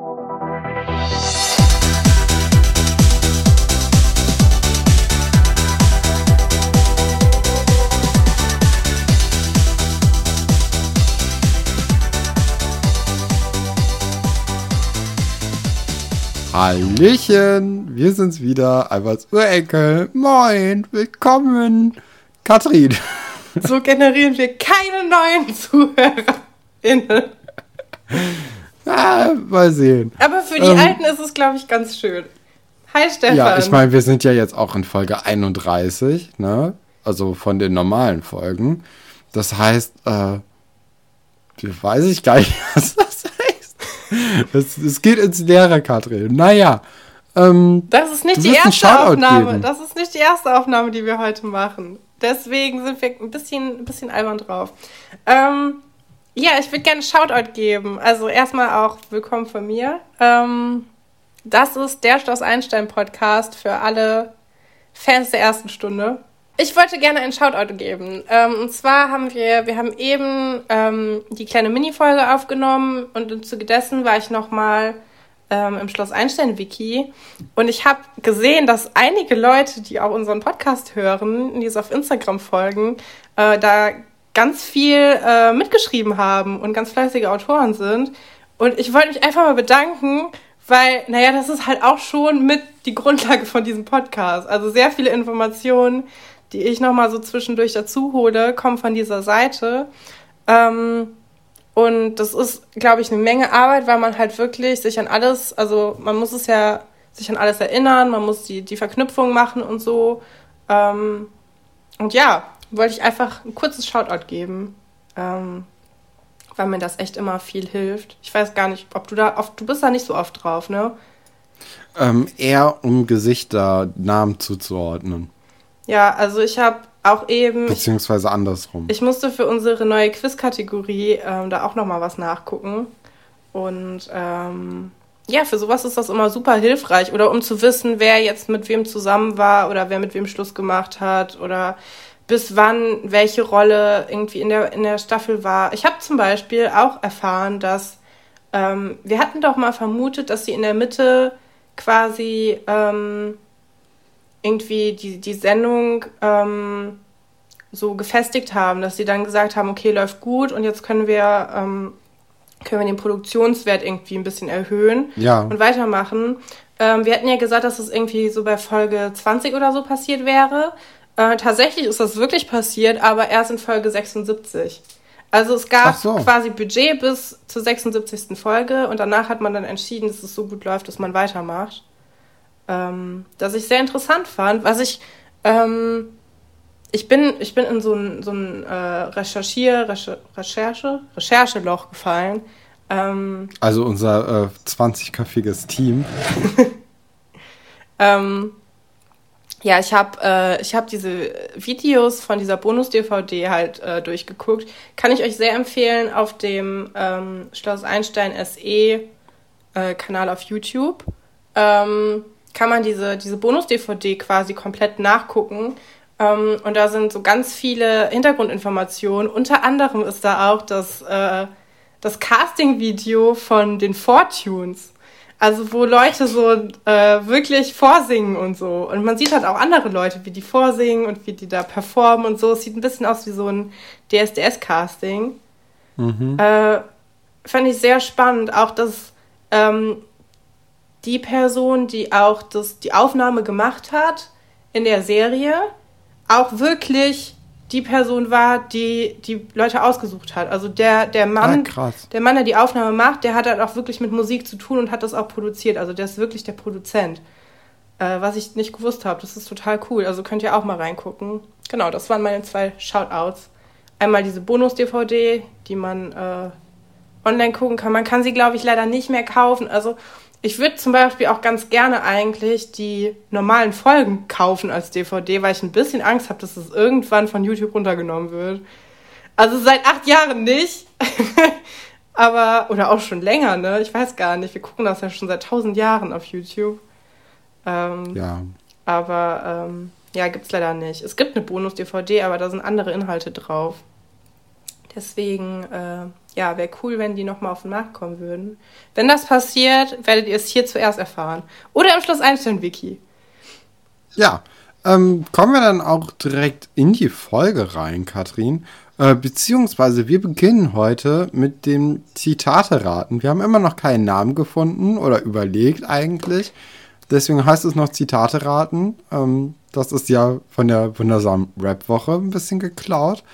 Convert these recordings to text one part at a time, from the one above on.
Hallöchen, wir sind's wieder, Alberts Urenkel. Moin, willkommen, Katrin. So generieren wir keine neuen ZuhörerInnen. Ah, mal sehen. Aber für die ähm, Alten ist es, glaube ich, ganz schön. Hi, Stefan. Ja, ich meine, wir sind ja jetzt auch in Folge 31, ne? Also von den normalen Folgen. Das heißt, äh, weiß ich gar nicht, was das es, es geht ins Leere, Katrin. Naja. Ähm, das ist nicht die erste Aufnahme. Geben. Das ist nicht die erste Aufnahme, die wir heute machen. Deswegen sind wir ein bisschen, ein bisschen albern drauf. Ähm, ja, ich würde gerne Shoutout geben. Also erstmal auch willkommen von mir. Ähm, das ist der Stoss Einstein Podcast für alle Fans der ersten Stunde. Ich wollte gerne einen Shoutout geben. Ähm, und zwar haben wir, wir haben eben ähm, die kleine Mini-Folge aufgenommen und im Zuge dessen war ich nochmal ähm, im Schloss Einstein-Wiki und ich habe gesehen, dass einige Leute, die auch unseren Podcast hören, die es auf Instagram folgen, äh, da ganz viel äh, mitgeschrieben haben und ganz fleißige Autoren sind. Und ich wollte mich einfach mal bedanken, weil, naja, das ist halt auch schon mit die Grundlage von diesem Podcast. Also sehr viele Informationen, die ich nochmal so zwischendurch dazu hole, kommen von dieser Seite. Ähm, und das ist, glaube ich, eine Menge Arbeit, weil man halt wirklich sich an alles, also man muss es ja sich an alles erinnern, man muss die, die Verknüpfung machen und so. Ähm, und ja, wollte ich einfach ein kurzes Shoutout geben, ähm, weil mir das echt immer viel hilft. Ich weiß gar nicht, ob du da oft, du bist da nicht so oft drauf, ne? Ähm, eher um Gesichter, Namen zuzuordnen. Ja, also ich habe auch eben. Beziehungsweise andersrum. Ich musste für unsere neue Quiz-Kategorie ähm, da auch nochmal was nachgucken. Und ähm, ja, für sowas ist das immer super hilfreich. Oder um zu wissen, wer jetzt mit wem zusammen war oder wer mit wem Schluss gemacht hat oder bis wann welche Rolle irgendwie in der, in der Staffel war. Ich habe zum Beispiel auch erfahren, dass ähm, wir hatten doch mal vermutet, dass sie in der Mitte quasi ähm, irgendwie die, die Sendung ähm, so gefestigt haben, dass sie dann gesagt haben, okay, läuft gut und jetzt können wir, ähm, können wir den Produktionswert irgendwie ein bisschen erhöhen ja. und weitermachen. Ähm, wir hatten ja gesagt, dass es das irgendwie so bei Folge 20 oder so passiert wäre. Äh, tatsächlich ist das wirklich passiert, aber erst in Folge 76. Also es gab so. quasi Budget bis zur 76. Folge und danach hat man dann entschieden, dass es so gut läuft, dass man weitermacht ähm, das ich sehr interessant fand, was ich ähm, ich bin ich bin in so ein so ein äh, Recherchier Recherche Rechercheloch gefallen. Ähm, also unser äh, 20-köpfiges Team. ähm, ja, ich habe äh, ich habe diese Videos von dieser Bonus-DVD halt äh, durchgeguckt. Kann ich euch sehr empfehlen auf dem ähm, Schloss Einstein SE äh, auf YouTube. Ähm, kann man diese, diese Bonus-DVD quasi komplett nachgucken. Ähm, und da sind so ganz viele Hintergrundinformationen. Unter anderem ist da auch das, äh, das Casting-Video von den Fortunes. Also wo Leute so äh, wirklich vorsingen und so. Und man sieht halt auch andere Leute, wie die vorsingen und wie die da performen und so. Es sieht ein bisschen aus wie so ein DSDS-Casting. Mhm. Äh, fand ich sehr spannend. Auch dass ähm, die Person, die auch das, die Aufnahme gemacht hat in der Serie, auch wirklich die Person war, die die Leute ausgesucht hat. Also der, der Mann, ah, der Mann, der die Aufnahme macht, der hat halt auch wirklich mit Musik zu tun und hat das auch produziert. Also der ist wirklich der Produzent. Äh, was ich nicht gewusst habe. Das ist total cool. Also könnt ihr auch mal reingucken. Genau, das waren meine zwei Shoutouts. Einmal diese Bonus-DVD, die man äh, online gucken kann. Man kann sie, glaube ich, leider nicht mehr kaufen. Also ich würde zum Beispiel auch ganz gerne eigentlich die normalen Folgen kaufen als DVD, weil ich ein bisschen Angst habe, dass es irgendwann von YouTube runtergenommen wird. Also seit acht Jahren nicht. aber, oder auch schon länger, ne? Ich weiß gar nicht. Wir gucken das ja schon seit tausend Jahren auf YouTube. Ähm, ja. Aber ähm, ja, gibt's leider nicht. Es gibt eine Bonus-DVD, aber da sind andere Inhalte drauf. Deswegen, äh, ja, wäre cool, wenn die nochmal auf den Markt kommen würden. Wenn das passiert, werdet ihr es hier zuerst erfahren. Oder im Schloss Einstein-Wiki. Ja, ähm, kommen wir dann auch direkt in die Folge rein, Katrin. Äh, beziehungsweise wir beginnen heute mit dem Zitate-Raten. Wir haben immer noch keinen Namen gefunden oder überlegt eigentlich. Deswegen heißt es noch Zitate-Raten. Ähm, das ist ja von der wundersamen Rap-Woche ein bisschen geklaut.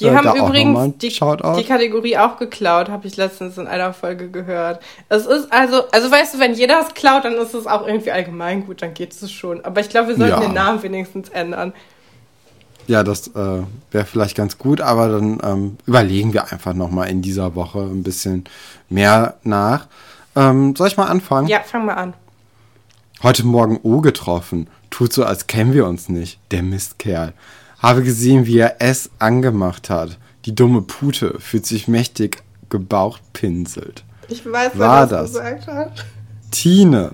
Die äh, haben übrigens die, die, Kategorie auch geklaut, habe ich letztens in einer Folge gehört. Es ist also, also weißt du, wenn jeder es klaut, dann ist es auch irgendwie allgemein gut, dann geht es schon. Aber ich glaube, wir sollten ja. den Namen wenigstens ändern. Ja, das äh, wäre vielleicht ganz gut, aber dann ähm, überlegen wir einfach nochmal in dieser Woche ein bisschen mehr nach. Ähm, soll ich mal anfangen? Ja, fang mal an. Heute Morgen O getroffen. Tut so, als kennen wir uns nicht. Der Mistkerl. Habe gesehen, wie er es angemacht hat. Die dumme Pute fühlt sich mächtig gebaucht pinselt. Ich weiß, wer das, das gesagt hat. Tine.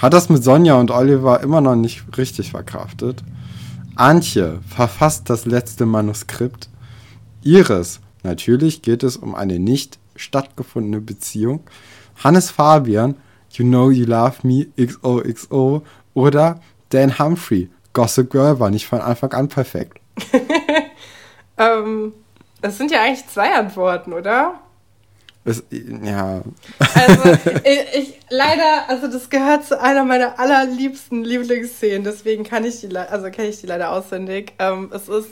Hat das mit Sonja und Oliver immer noch nicht richtig verkraftet? Antje verfasst das letzte Manuskript. Iris. Natürlich geht es um eine nicht stattgefundene Beziehung. Hannes Fabian. You know you love me. XOXO. Oder Dan Humphrey. Gossip Girl war nicht von Anfang an perfekt. ähm, das sind ja eigentlich zwei Antworten, oder? Es, ja. Also, ich, ich, leider, also das gehört zu einer meiner allerliebsten Lieblingsszenen, deswegen kann ich die, also kenne ich die leider auswendig. Ähm, es ist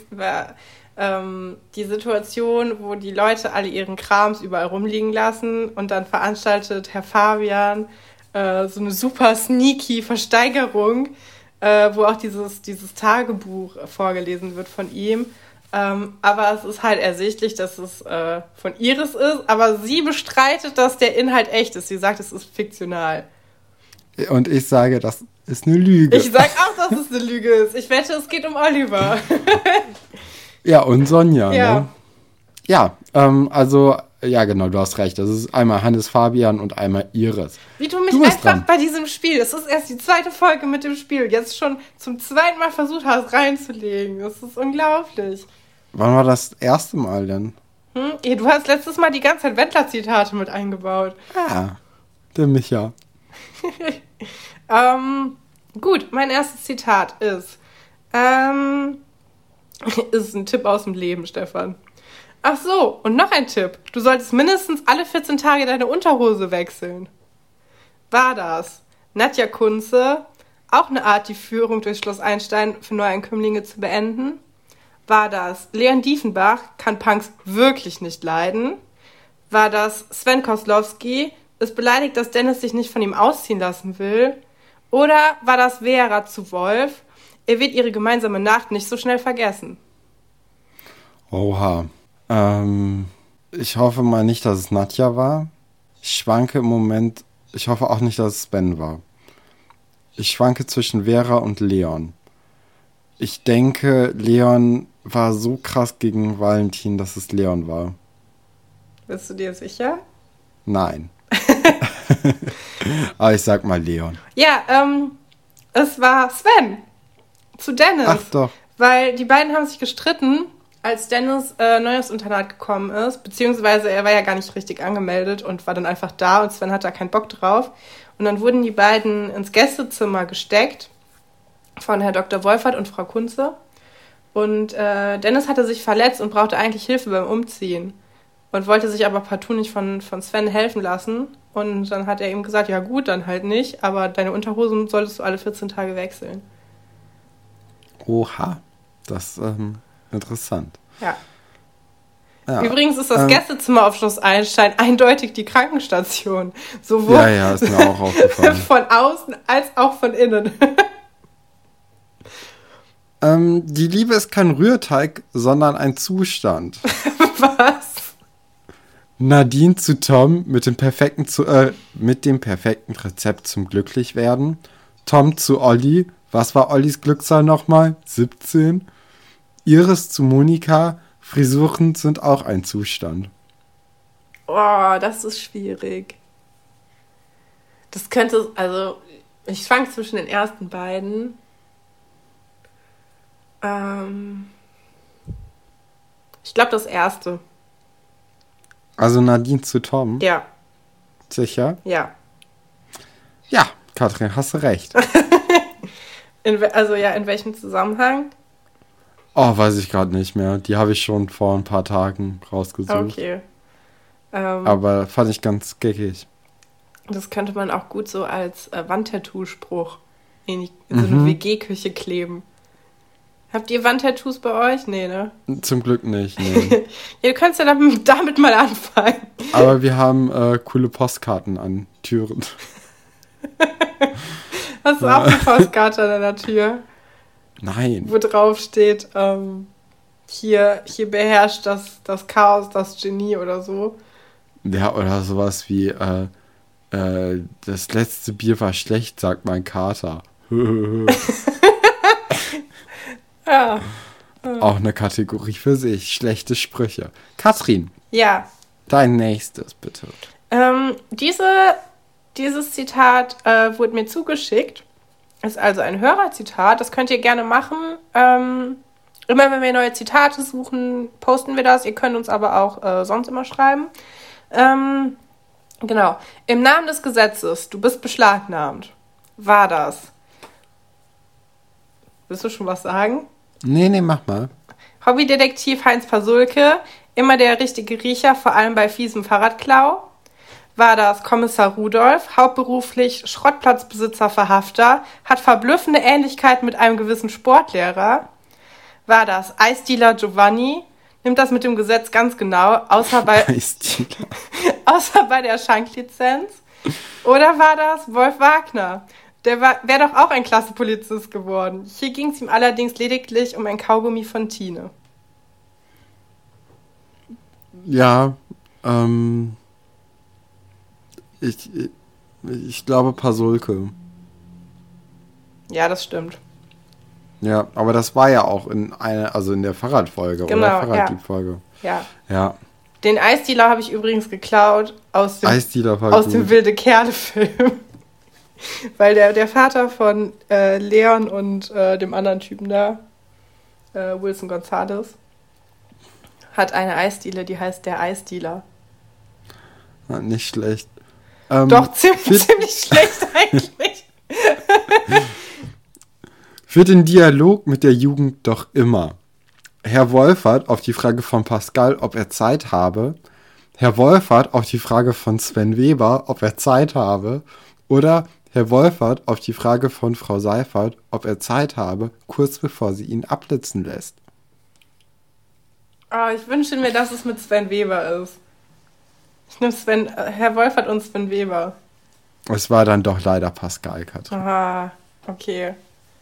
ähm, die Situation, wo die Leute alle ihren Krams überall rumliegen lassen und dann veranstaltet Herr Fabian äh, so eine super sneaky Versteigerung äh, wo auch dieses, dieses Tagebuch vorgelesen wird von ihm. Ähm, aber es ist halt ersichtlich, dass es äh, von Iris ist, aber sie bestreitet, dass der Inhalt echt ist. Sie sagt, es ist fiktional. Und ich sage, das ist eine Lüge. Ich sage auch, dass es eine Lüge ist. Ich wette, es geht um Oliver. ja, und Sonja. Ja, ne? Ja ähm, also ja, genau, du hast recht. Das ist einmal Hannes Fabian und einmal Iris. Wie du mich du einfach dran. bei diesem Spiel, das ist erst die zweite Folge mit dem Spiel, jetzt schon zum zweiten Mal versucht hast reinzulegen. Das ist unglaublich. Wann war das erste Mal denn? Hm? Du hast letztes Mal die ganze Zeit Wendler-Zitate mit eingebaut. Ah, der Micha. ähm, gut, mein erstes Zitat ist, ähm, ist ein Tipp aus dem Leben, Stefan. Ach so, und noch ein Tipp. Du solltest mindestens alle 14 Tage deine Unterhose wechseln. War das Nadja Kunze, auch eine Art, die Führung durch Schloss Einstein für Neueinkömmlinge zu beenden? War das Leon Diefenbach, kann Punks wirklich nicht leiden? War das Sven Koslowski, ist beleidigt, dass Dennis sich nicht von ihm ausziehen lassen will? Oder war das Vera zu Wolf, er wird ihre gemeinsame Nacht nicht so schnell vergessen? Oha, ähm, ich hoffe mal nicht, dass es Nadja war. Ich schwanke im Moment. Ich hoffe auch nicht, dass es Ben war. Ich schwanke zwischen Vera und Leon. Ich denke, Leon war so krass gegen Valentin, dass es Leon war. Bist du dir sicher? Nein. Aber ich sag mal Leon. Ja, ähm, es war Sven. Zu Dennis. Ach doch. Weil die beiden haben sich gestritten als Dennis äh, neu ins Internat gekommen ist, beziehungsweise er war ja gar nicht richtig angemeldet und war dann einfach da und Sven hat da keinen Bock drauf. Und dann wurden die beiden ins Gästezimmer gesteckt von Herr Dr. Wolfert und Frau Kunze. Und äh, Dennis hatte sich verletzt und brauchte eigentlich Hilfe beim Umziehen und wollte sich aber partout nicht von, von Sven helfen lassen. Und dann hat er ihm gesagt, ja gut, dann halt nicht, aber deine Unterhosen solltest du alle 14 Tage wechseln. Oha, das ähm, Interessant. Ja. Ja. Übrigens ist das ähm, Gästezimmer auf Schloss Einstein eindeutig die Krankenstation. Sowohl ja, ja, ist mir auch aufgefallen. von außen als auch von innen. ähm, die Liebe ist kein Rührteig, sondern ein Zustand. Was? Nadine zu Tom mit dem perfekten, zu, äh, mit dem perfekten Rezept zum Glücklichwerden. Tom zu Olli. Was war Ollis Glückszahl nochmal? 17. Iris zu Monika, Frisuren sind auch ein Zustand. Oh, das ist schwierig. Das könnte, also, ich schwank zwischen den ersten beiden. Ähm, ich glaube, das erste. Also Nadine zu Tom? Ja, Sicher? ja. Ja, Katrin, hast du recht. In, also ja, in welchem Zusammenhang? Oh, weiß ich gerade nicht mehr. Die habe ich schon vor ein paar Tagen rausgesucht. Okay. Ähm, Aber fand ich ganz geckig. das könnte man auch gut so als äh, Wandtattoo-Spruch in, die- in so eine WG-Küche kleben. Habt ihr Wandtattoos bei euch? Nee, ne? Zum Glück nicht. Nee. Ja, du könntest ja damit, damit mal anfangen. Aber wir haben äh, coole Postkarten an Türen. Hast du auch eine Postkarte an deiner Tür, Nein. wo drauf steht, ähm, hier, hier beherrscht das, das Chaos, das Genie oder so? Ja, oder sowas wie, äh, äh, das letzte Bier war schlecht, sagt mein Kater. Ja. Auch eine Kategorie für sich. Schlechte Sprüche. Katrin, Ja. dein nächstes bitte. Ähm, diese, dieses Zitat äh, wurde mir zugeschickt. Ist also ein Hörerzitat. Das könnt ihr gerne machen. Ähm, immer wenn wir neue Zitate suchen, posten wir das. Ihr könnt uns aber auch äh, sonst immer schreiben. Ähm, genau. Im Namen des Gesetzes, du bist beschlagnahmt. War das? Willst du schon was sagen? Nee, nee, mach mal. Hobbydetektiv Heinz Pasulke, immer der richtige Riecher, vor allem bei fiesem Fahrradklau. War das Kommissar Rudolf, hauptberuflich Schrottplatzbesitzer Verhafter, hat verblüffende Ähnlichkeit mit einem gewissen Sportlehrer. War das Eisdealer Giovanni, nimmt das mit dem Gesetz ganz genau, außer bei, außer bei der Schanklizenz. Oder war das Wolf Wagner? Der wäre doch auch ein klasse Polizist geworden. Hier ging es ihm allerdings lediglich um ein Kaugummi von Tine. Ja, ähm. Ich, ich glaube Pasulke. Ja, das stimmt. Ja, aber das war ja auch in einer, also in der Fahrradfolge Genau, oder Fahrraddiebfolge. Ja. Ja. Den Eisdealer habe ich übrigens geklaut aus dem, aus gut. dem Wilde Kerle-Film. Weil der, der Vater von äh, Leon und äh, dem anderen Typen da, äh, Wilson Gonzalez, hat eine Eisdiele, die heißt der Eisdealer. Ja, nicht schlecht. Ähm, Doch, ziemlich, für, ziemlich schlecht eigentlich. für den Dialog mit der Jugend doch immer. Herr Wolfert auf die Frage von Pascal, ob er Zeit habe. Herr Wolfert auf die Frage von Sven Weber, ob er Zeit habe. Oder Herr Wolfert auf die Frage von Frau Seifert, ob er Zeit habe, kurz bevor sie ihn abblitzen lässt. Oh, ich wünsche mir, dass es mit Sven Weber ist. Ich nehme Sven, Herr Wolfert und Sven Weber. Es war dann doch leider Pascal, Katrin. Aha, okay.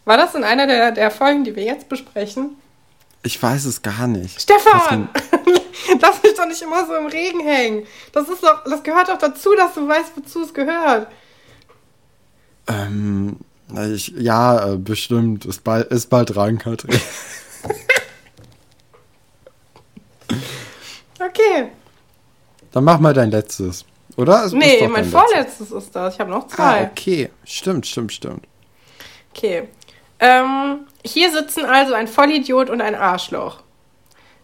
War das in einer der, der Folgen, die wir jetzt besprechen? Ich weiß es gar nicht. Stefan! Lass mich doch nicht immer so im Regen hängen. Das ist doch, das gehört doch dazu, dass du weißt, wozu es gehört. Ähm, ich, ja, äh, bestimmt. Ist bald, ist bald dran, Katrin. Okay. Dann mach mal dein letztes. Oder? Es Nee, mein dein letztes. vorletztes ist das. Ich habe noch Ah, zwei. okay. Stimmt, stimmt, stimmt. Okay. Ähm, hier sitzen also ein Vollidiot und ein Arschloch.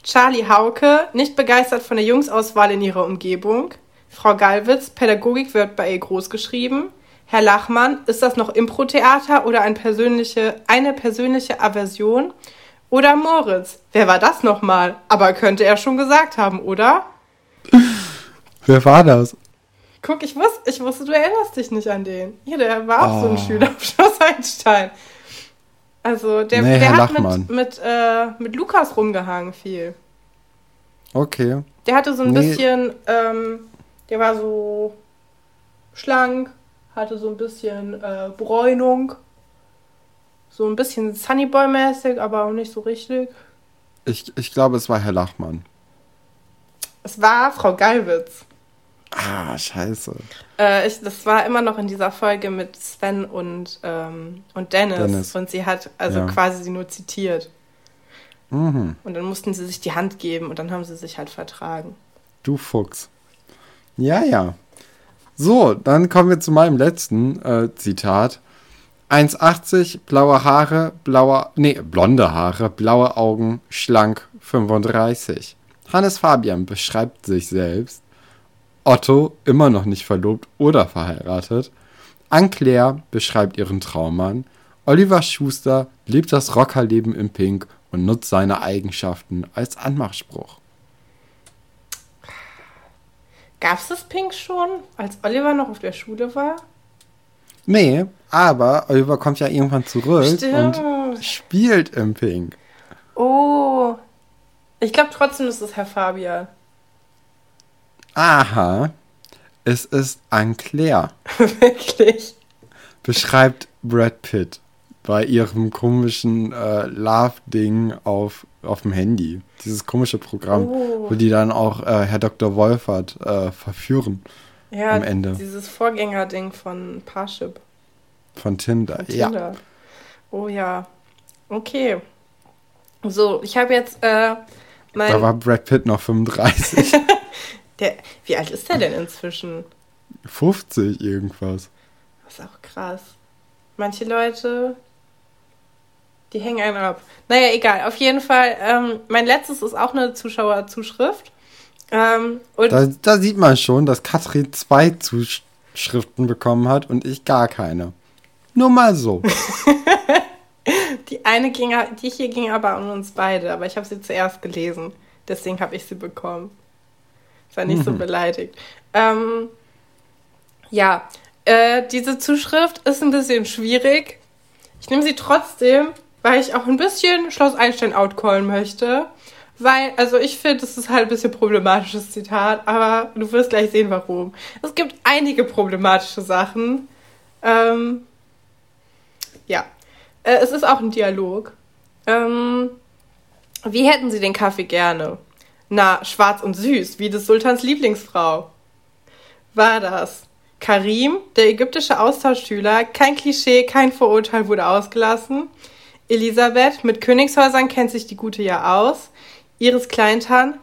Charlie Hauke, nicht begeistert von der Jungsauswahl in ihrer Umgebung. Frau Gallwitz, Pädagogik wird bei ihr groß geschrieben. Herr Lachmann, ist das noch Impro-Theater oder ein persönliche, eine persönliche Aversion? Oder Moritz, wer war das nochmal? Aber könnte er schon gesagt haben, oder? Wer war das? Guck, ich wusste, ich wusste, du erinnerst dich nicht an den. Hier, der war auch so ein Oh. Schüler auf Schloss Einstein. Also, der, Nee, der Herr hat Lachmann. mit, mit, äh, mit Lukas rumgehangen viel. Okay. Der hatte so ein Nee. bisschen, ähm, der war so schlank, hatte so ein bisschen äh, Bräunung. So ein bisschen Sunnyboy-mäßig, aber auch nicht so richtig. Ich, ich glaube, es war Herr Lachmann. Es war Frau Gallwitz. Ah, scheiße. Äh, ich, das war immer noch in dieser Folge mit Sven und, ähm, und Dennis. Dennis. Und sie hat also Ja. quasi sie nur zitiert. Mhm. Und dann mussten sie sich die Hand geben und dann haben sie sich halt vertragen. Du Fuchs. Ja, ja. So, dann kommen wir zu meinem letzten äh, Zitat. 1,80, blaue Haare, blauer, nee, blonde Haare, blaue Augen, schlank, 35. Hannes Fabian beschreibt sich selbst. Otto immer noch nicht verlobt oder verheiratet. Anne-Claire beschreibt ihren Traummann. Oliver Schuster lebt das Rockerleben im Pink und nutzt seine Eigenschaften als Anmachspruch. Gab es das Pink schon, als Oliver noch auf der Schule war? Nee, aber Oliver kommt ja irgendwann zurück Stimmt. und spielt im Pink. Oh. Ich glaube trotzdem, ist Herr Fabian. Aha, es ist Anne-Claire. Wirklich. beschreibt Brad Pitt bei ihrem komischen äh, Love-Ding auf, auf dem Handy. Dieses komische Programm, Oh. wo die dann auch äh, Herr Dr. Wolfert äh, verführen Ja, Am Ende. dieses Vorgängerding von Parship. von Tinder. Von Ja, Tinder. Oh ja. Okay. So, ich habe jetzt äh, mein. da war Brad Pitt noch 35, der, wie alt ist der denn inzwischen? 50 irgendwas. Das ist auch krass. Manche Leute, die hängen einen ab. Naja, egal. Auf jeden Fall, ähm, mein letztes ist auch eine Zuschauerzuschrift. Ähm, Da, da sieht man schon, dass Katrin zwei Zuschriften bekommen hat und ich gar keine. Nur mal so. die eine ging, die hier ging aber an uns beide, aber ich habe sie zuerst gelesen. Deswegen habe ich sie bekommen. Sei nicht so beleidigt. Ähm, ja, äh, diese Zuschrift ist ein bisschen schwierig. Ich nehme sie trotzdem, weil ich auch ein bisschen Schloss Einstein outcallen möchte. Weil, also ich finde, es ist halt ein bisschen problematisches Zitat, aber du wirst gleich sehen, warum. Es gibt einige problematische Sachen. Ähm, ja. Äh, es ist auch ein Dialog. Ähm, wie hätten Sie den Kaffee gerne? Na, schwarz und süß, wie des Sultans Lieblingsfrau. War das? Karim, der ägyptische Austauschschüler, kein Klischee, kein Vorurteil wurde ausgelassen. Elisabeth, mit Königshäusern kennt sich die Gute ja aus. Iris Kleintan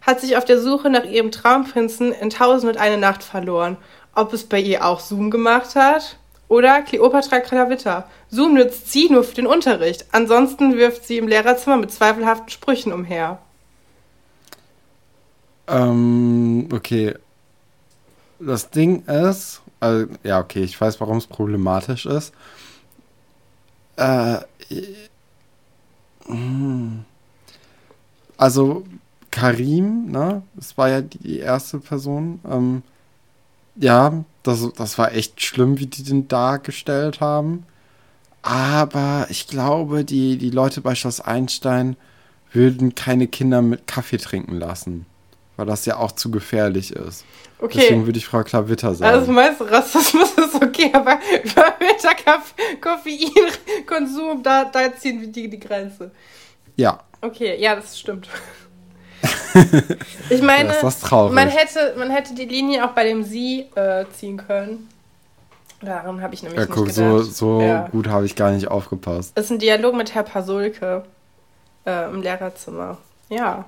hat sich auf der Suche nach ihrem Traumprinzen in Tausend und eine Nacht verloren. Ob es bei ihr auch Zoom gemacht hat? Oder Cleopatra Kravitta. Zoom nützt sie nur für den Unterricht. Ansonsten wirft sie im Lehrerzimmer mit zweifelhaften Sprüchen umher. Ähm, okay. Das Ding ist, also, ja, okay, ich weiß, warum es problematisch ist. Äh, hm. also Karim, ne, das war ja die erste Person. Ähm, ja, das, das war echt schlimm, wie die den dargestellt haben. Aber ich glaube, die, die Leute bei Schloss Einstein würden keine Kinder mit Kaffee trinken lassen. Weil das ja auch zu gefährlich ist. Okay. Deswegen würde ich Frau Klavitter sagen. Also meinst du, Rassismus ist okay, aber überhöhter Kaff- Koffeinkonsum, da, da ziehen wir die, die Grenze. ja, Okay, ja, das stimmt. ich meine, Ja, man hätte, man hätte die Linie auch bei dem Sie äh, ziehen können. Daran habe ich nämlich ja nicht guck, gedacht. so, so Ja. gut habe ich gar nicht aufgepasst. Das ist ein Dialog mit Herr Pasulke äh, im Lehrerzimmer. Ja.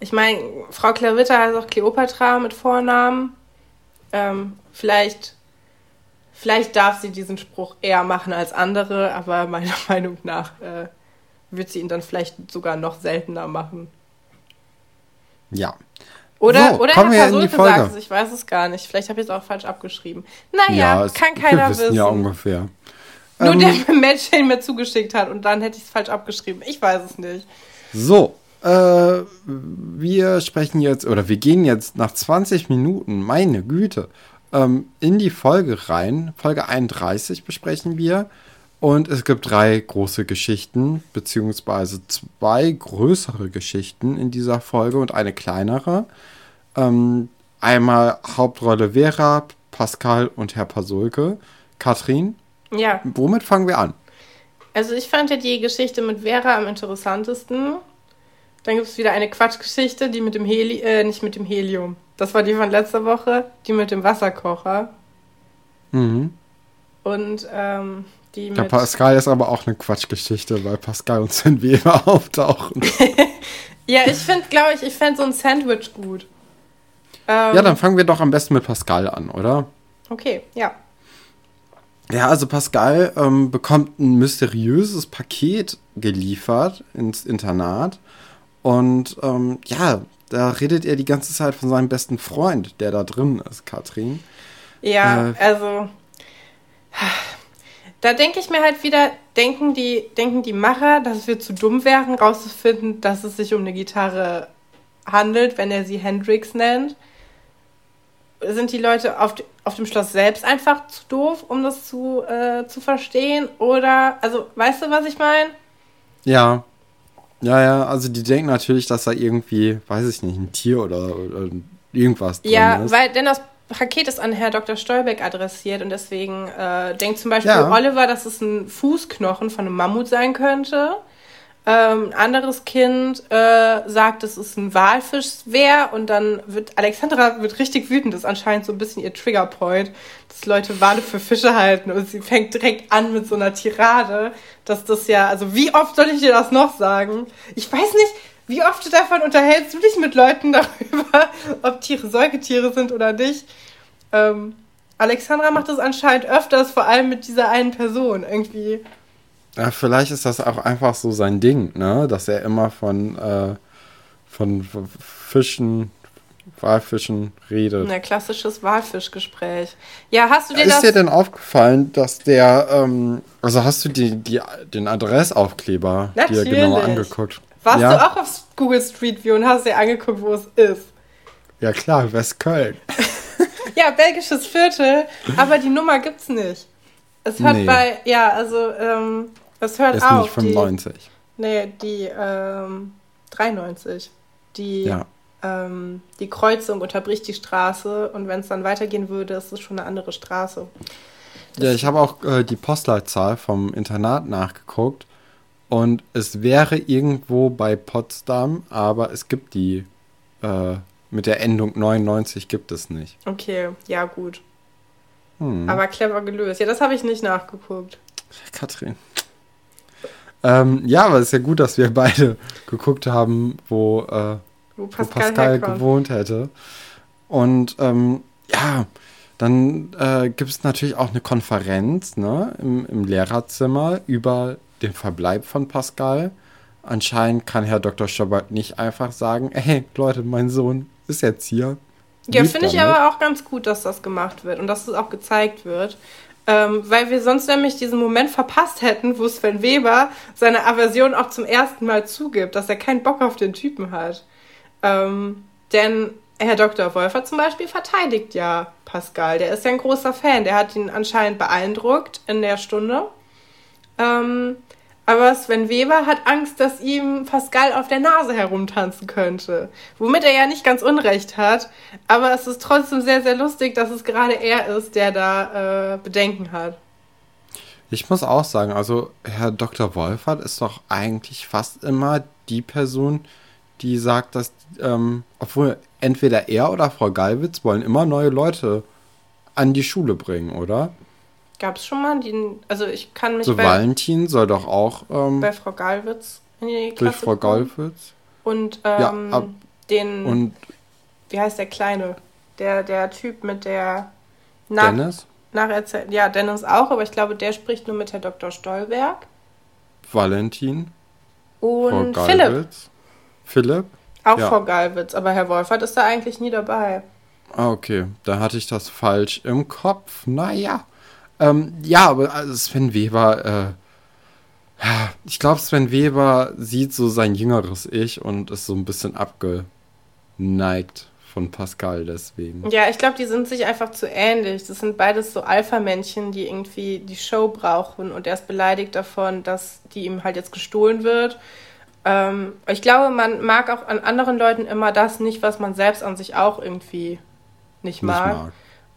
Ich meine, Frau Klavitter heißt auch Kleopatra mit Vornamen. Ähm, vielleicht, vielleicht darf sie diesen Spruch eher machen als andere, aber meiner Meinung nach äh, wird sie ihn dann vielleicht sogar noch seltener machen. Ja. Oder, So, oder Herr Pasulke sagt es, ich weiß es gar nicht. Vielleicht habe ich es auch falsch abgeschrieben. Naja, es- kann keiner wissen wissen. ja ungefähr. Nur Ähm, der Mensch, der ihn mir zugeschickt hat und dann hätte ich es falsch abgeschrieben. Ich weiß es nicht. So, äh, wir sprechen jetzt, oder wir gehen jetzt nach 20 Minuten, meine Güte, ähm, in die Folge rein. Folge 31 besprechen wir. Und es gibt drei große Geschichten, beziehungsweise zwei größere Geschichten in dieser Folge und eine kleinere. Ähm, einmal Hauptrolle Vera, Pascal und Herr Pasulke. Katrin, Ja, womit fangen wir an? also ich fand ja die Geschichte mit Vera am interessantesten. Dann gibt es wieder eine Quatschgeschichte, die mit dem Heli, äh, nicht mit dem Helium. Das war die von letzter Woche, die mit dem Wasserkocher. Mhm. Und ähm, die Der mit. Pascal ist aber auch eine Quatschgeschichte, weil Pascal und Sven Weber auftauchen. Ja, ich finde, glaube ich, ich fände so ein Sandwich gut. Ähm, ja, dann fangen wir doch am besten mit Pascal an, oder? Okay, ja. Ja, also Pascal ähm, bekommt ein mysteriöses Paket geliefert ins Internat. Und ähm, ja, da redet er die ganze Zeit von seinem besten Freund, der da drin ist, Katrin. Ja, äh, also da denke ich mir halt wieder, denken die, denken die Macher, dass wir zu dumm wären, rauszufinden, dass es sich um eine Gitarre handelt, wenn er sie Hendrix nennt? Sind die Leute auf, auf dem Schloss selbst einfach zu doof, um das zu, äh, zu verstehen? Oder, also, weißt du, was ich meine? Ja. Ja, ja, also die denken natürlich, dass da irgendwie, weiß ich nicht, ein Tier oder, oder irgendwas drin ja, ist. Ja, weil, denn das Paket ist an Herr Dr. Stolbeck adressiert und deswegen äh, denkt zum Beispiel ja. Oliver, dass es ein Fußknochen von einem Mammut sein könnte. Ähm, ein anderes Kind äh, sagt, es ist ein Walfischwehr und dann wird Alexandra wird richtig wütend. Das ist anscheinend so ein bisschen ihr Triggerpoint, dass Leute Wale für Fische halten und sie fängt direkt an mit so einer Tirade, dass das ja, also wie oft soll ich dir das noch sagen? Ich weiß nicht, wie oft davon unterhältst du dich mit Leuten darüber, ob Tiere Säugetiere sind oder nicht? Ähm, Alexandra macht das anscheinend öfters, vor allem mit dieser einen Person irgendwie. Ja, vielleicht ist das auch einfach so sein Ding, ne? Dass er immer von, äh, von Fischen, Walfischen redet. Ein klassisches Walfischgespräch. Ja, hast du dir ist das... Ist dir denn aufgefallen, dass der, ähm, also hast du die, die, den Adressaufkleber dir genauer angeguckt? Warst ja? du auch auf Google Street View und hast dir angeguckt, wo es ist? Ja klar, Westköln. ja, belgisches Viertel, aber die Nummer gibt's nicht. Es hört nee. bei, ja, also, ähm, es hört ist auf. Nicht 95. Die, nee, die, ähm, 93. Die, ja. ähm, die Kreuzung unterbricht die Straße und wenn es dann weitergehen würde, ist es schon eine andere Straße. Das ja, ich habe auch äh, die Postleitzahl vom Internat nachgeguckt und es wäre irgendwo bei Potsdam, aber es gibt die äh, mit der Endung 99 gibt es nicht. Okay, ja gut. Hm. Aber clever gelöst. Ja, das habe ich nicht nachgeguckt. Katrin. Ähm, ja, aber es ist ja gut, dass wir beide geguckt haben, wo, äh, wo Pascal, wo Pascal gewohnt hätte. Und ähm, ja, dann äh, gibt es natürlich auch eine Konferenz ne, im, im Lehrerzimmer über den Verbleib von Pascal. Anscheinend kann Herr Dr. Schobert nicht einfach sagen, hey Leute, mein Sohn ist jetzt hier. Ja, finde ich aber auch ganz gut, dass das gemacht wird und dass es auch gezeigt wird. Ähm, weil wir sonst nämlich diesen Moment verpasst hätten, wo Sven Weber seine Aversion auch zum ersten Mal zugibt, dass er keinen Bock auf den Typen hat. Ähm, denn Herr Dr. Wolfer zum Beispiel verteidigt ja Pascal. Der ist ja ein großer Fan. Der hat ihn anscheinend beeindruckt in der Stunde. Ähm, aber Sven Weber hat Angst, dass ihm Pascal auf der Nase herumtanzen könnte. Womit er ja nicht ganz Unrecht hat. Aber es ist trotzdem sehr, sehr lustig, dass es gerade er ist, der da äh, Bedenken hat. Ich muss auch sagen, also Herr Dr. Wolfert ist doch eigentlich fast immer die Person, die sagt, dass, ähm, obwohl entweder er oder Frau Gallwitz wollen immer neue Leute an die Schule bringen, oder? Gab es schon mal den, also ich kann mich So bei, Valentin soll doch auch ähm, bei Frau Galwitz in die Klasse Durch Frau Galwitz. Und ähm, ja, ab, den, und wie heißt der Kleine? Der, der Typ mit der nach, Dennis? Nacherzählt, ja, Dennis auch, aber ich glaube, der spricht nur mit Herr Dr. Stolberg. Valentin. Und Philipp. Philipp? Auch ja. Frau Galwitz, aber Herr Wolfert ist da eigentlich nie dabei. Ah, okay. Da hatte ich das falsch im Kopf. Naja. Ähm, ja, aber also Sven Weber, äh, ich glaube, Sven Weber sieht so sein jüngeres Ich und ist so ein bisschen abgeneigt von Pascal deswegen. Ja, ich glaube, die sind sich einfach zu ähnlich. Das sind beides so Alpha-Männchen, die irgendwie die Show brauchen und er ist beleidigt davon, dass die ihm halt jetzt gestohlen wird. Ähm, ich glaube, man mag auch an anderen Leuten immer das nicht, was man selbst an sich auch irgendwie nicht mag. Nicht mag.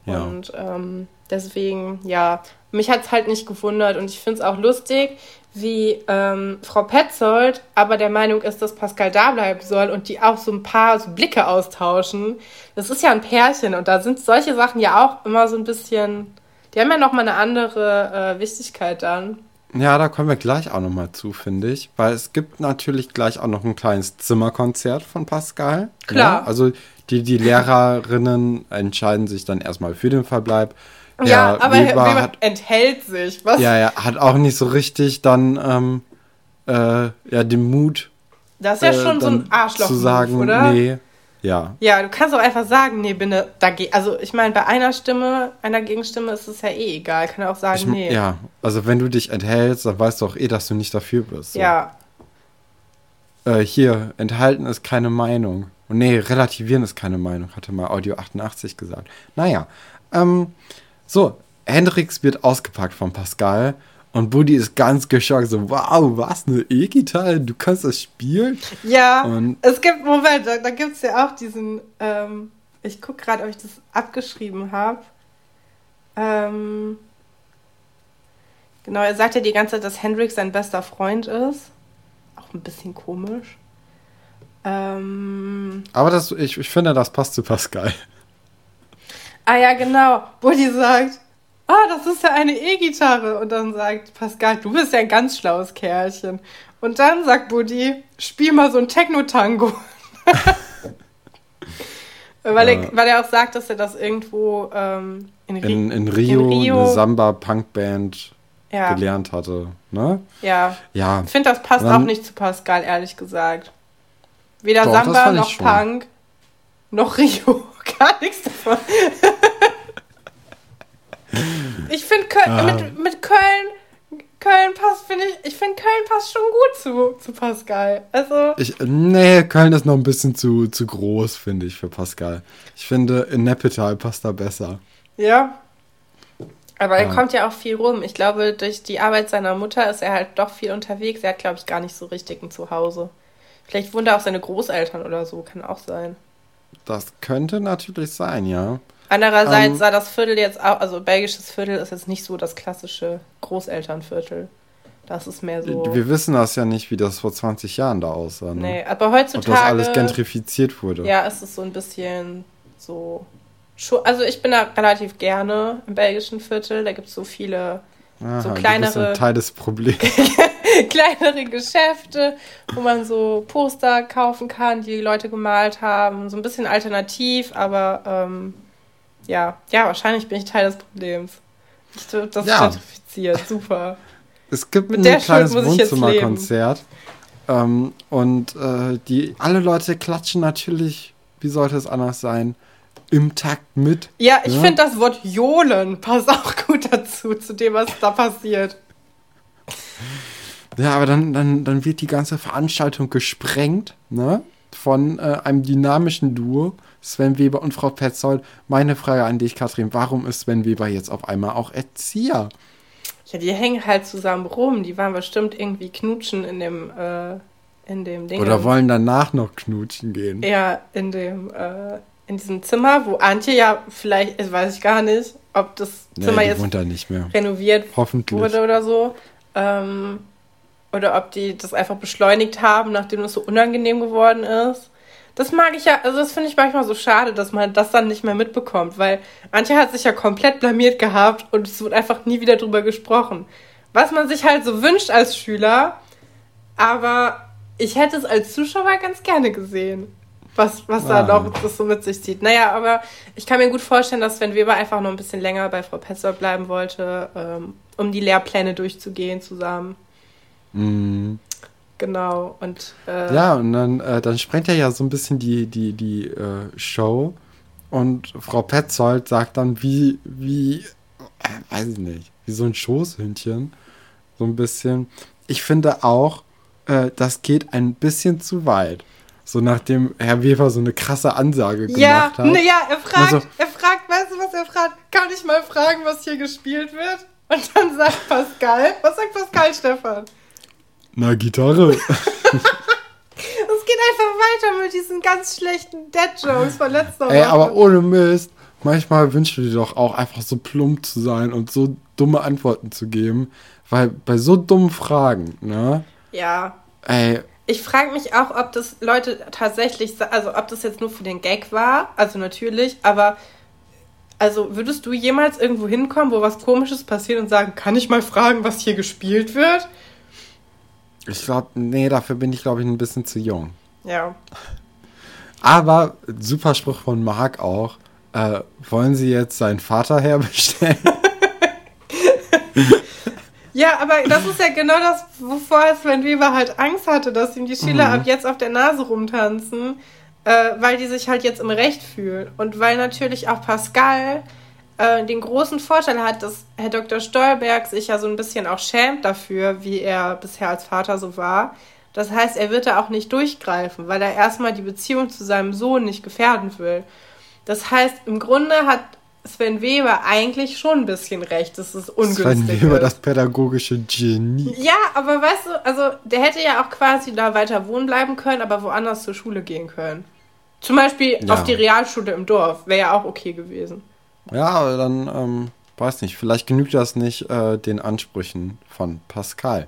Ja. Und ähm, deswegen, ja, mich hat es halt nicht gewundert und ich finde es auch lustig, wie ähm, Frau Petzold aber der Meinung ist, dass Pascal da bleiben soll und die auch so ein paar so Blicke austauschen. Das ist ja ein Pärchen und da sind solche Sachen ja auch immer so ein bisschen, die haben ja nochmal eine andere äh, Wichtigkeit dann. Ja, da kommen wir gleich auch nochmal zu, finde ich. Weil es gibt natürlich gleich auch noch ein kleines Zimmerkonzert von Pascal. Klar. Ja, also die, die Lehrerinnen entscheiden sich dann erstmal für den Verbleib. Ja, ja aber Weber, Weber hat, enthält sich. Was? Ja, ja, hat auch nicht so richtig dann ähm, äh, ja, den Mut. Das ist ja äh, schon so ein Arschloch, zu sagen, oder? Nee, Ja. Ja, du kannst auch einfach sagen, nee, bin ne, dagegen. Also ich meine, bei einer Stimme, einer Gegenstimme ist es ja eh egal. Kann auch sagen, Ich, nee. Ja, also wenn du dich enthältst, dann weißt du auch eh, dass du nicht dafür bist. So. Ja. Äh, hier, enthalten ist keine Meinung. Und nee, relativieren ist keine Meinung, hatte mal Audio 88 gesagt. Naja, ähm, so, Hendrix wird ausgepackt von Pascal und Buddy ist ganz geschockt, so, wow, was, eine E-Gitarre, du kannst das spielen? Ja, Und- es gibt, Moment, da, da gibt es ja auch diesen, ähm, ich gucke gerade, ob ich das abgeschrieben habe. Ähm, genau, er sagt ja die ganze Zeit, dass Hendrix sein bester Freund ist. Auch ein bisschen komisch. Ähm, Aber das, ich, ich finde, das passt zu Pascal. Ah ja, genau, Buddy sagt, ah, das ist ja eine E-Gitarre. Und dann sagt Pascal, du bist ja ein ganz schlaues Kerlchen. Und dann sagt Buddy, spiel mal so ein Techno-Tango. weil, Ja. er, weil er auch sagt, dass er das irgendwo ähm, in, Ri In, in Rio, in Rio eine Samba-Punk-Band ja, gelernt hatte. Ne? ja. Ja, Ich finde, das passt Dann- auch nicht zu Pascal, ehrlich gesagt. Weder Doch, Samba noch. Punk noch Rio. Gar nichts davon. ich finde Köln, Ah. mit, mit Köln, Köln passt, finde ich, ich finde Köln passt schon gut zu, zu Pascal. Also, ich, nee, Köln ist noch ein bisschen zu, zu groß, finde ich, für Pascal. Ich finde, in Neppetal passt da besser. ja. Aber er Ja. kommt ja auch viel rum. Ich glaube, durch die Arbeit seiner Mutter ist er halt doch viel unterwegs. Er hat, glaube ich, gar nicht so richtig ein Zuhause. Vielleicht wohnt er auch seine Großeltern oder so, kann auch sein. Das könnte natürlich sein, ja. Andererseits Ähm, sah das Viertel jetzt auch, also belgisches Viertel ist jetzt nicht so das klassische Großelternviertel. Das ist mehr so. Wir wissen das ja nicht, wie das vor 20 Jahren da aussah. Ne? nee, aber Ob heutzutage. das alles gentrifiziert wurde. Ja, ist es so ein bisschen so. Also ich bin da relativ gerne im belgischen Viertel. Da gibt es so viele Aha, so Du bist kleinere- ein Teil des Problems. kleinere Geschäfte, wo man so Poster kaufen kann, die die Leute gemalt haben. So ein bisschen alternativ, aber ähm, ja, ja, wahrscheinlich bin ich Teil des Problems. Ich, das Ja. ist gentrifiziert, super. Es gibt Mit ein kleines Wohnzimmerkonzert. Ähm, und äh, die alle Leute klatschen natürlich, wie sollte es anders sein, im Takt mit. Ja, ich Ja. finde das Wort Johlen passt auch gut dazu, zu dem, was da passiert. Ja, aber dann, dann, dann wird die ganze Veranstaltung gesprengt, ne? Von äh, einem dynamischen Duo, Sven Weber und Frau Petzold. Meine Frage an dich, Katrin, warum ist Sven Weber jetzt auf einmal auch Erzieher? Ja, die hängen halt zusammen rum. Die waren bestimmt irgendwie knutschen in dem, äh, in dem Ding. Oder wollen danach noch knutschen gehen? Ja, in dem, äh, in diesem Zimmer, wo Antje ja vielleicht, das weiß ich gar nicht, ob das Nee, Zimmer die jetzt renoviert Hoffentlich. wurde oder so. Ähm, oder ob die das einfach beschleunigt haben, nachdem es so unangenehm geworden ist. Das mag ich ja, also das finde ich manchmal so schade, dass man das dann nicht mehr mitbekommt, weil Antje hat sich ja komplett blamiert gehabt und es wird einfach nie wieder drüber gesprochen. Was man sich halt so wünscht als Schüler, aber ich hätte es als Zuschauer ganz gerne gesehen, was, was da Ah. noch das so mit sich zieht. Naja, aber ich kann mir gut vorstellen, dass Sven Weber einfach noch ein bisschen länger bei Frau Petzold bleiben wollte, ähm, um die Lehrpläne durchzugehen zusammen. Mhm. Genau. Und äh, Ja, und dann, äh, dann sprengt er ja so ein bisschen die, die, die äh, Show. Und Frau Petzold sagt dann, wie, wie, äh, weiß ich nicht, wie so ein Schoßhündchen. So ein bisschen. Ich finde auch, äh, das geht ein bisschen zu weit. So nachdem Herr Weber so eine krasse Ansage ja, gemacht hat. ne, ja, er fragt, Also- er fragt, weißt du, was er fragt? Kann ich mal fragen, was hier gespielt wird? Und dann sagt Pascal, was sagt Pascal, Stefan? Na, Gitarre. Es geht einfach weiter mit diesen ganz schlechten Dead-Jokes von letzter Woche. Ey, aber ohne Mist. Manchmal wünschst du dir doch auch einfach so plump zu sein und so dumme Antworten zu geben. Weil bei so dummen Fragen, ne? ja, Ey, Ich frage mich auch, ob das Leute tatsächlich, also ob das jetzt nur für den Gag war, also natürlich, aber also würdest du jemals irgendwo hinkommen, wo was komisches passiert und sagen, kann ich mal fragen, was hier gespielt wird? Ich glaube, nee, dafür bin ich, glaube ich, ein bisschen zu jung. Ja. Aber super Spruch von Marc auch. Äh, wollen Sie jetzt seinen Vater herbestellen? Ja, aber das ist ja genau das, wovor Sven Weber halt Angst hatte, dass ihm die Schüler Mhm. ab jetzt auf der Nase rumtanzen. äh, weil die sich halt jetzt im Recht fühlen. Und weil natürlich auch Pascal äh, den großen Vorteil hat, dass Herr Dr. Stolberg sich ja so ein bisschen auch schämt dafür, wie er bisher als Vater so war. Das heißt, er wird da auch nicht durchgreifen, weil er erstmal die Beziehung zu seinem Sohn nicht gefährden will. Das heißt, im Grunde hat Sven Weber eigentlich schon ein bisschen recht. Das ist ungünstig. Sven Weber, das pädagogische Genie. Ja, aber weißt du, also der hätte ja auch quasi da weiter wohnen bleiben können, aber woanders zur Schule gehen können. Zum Beispiel ja. auf die Realschule im Dorf. Wäre ja auch okay gewesen. Ja, aber dann, ähm, weiß nicht, vielleicht genügt das nicht äh, den Ansprüchen von Pascal.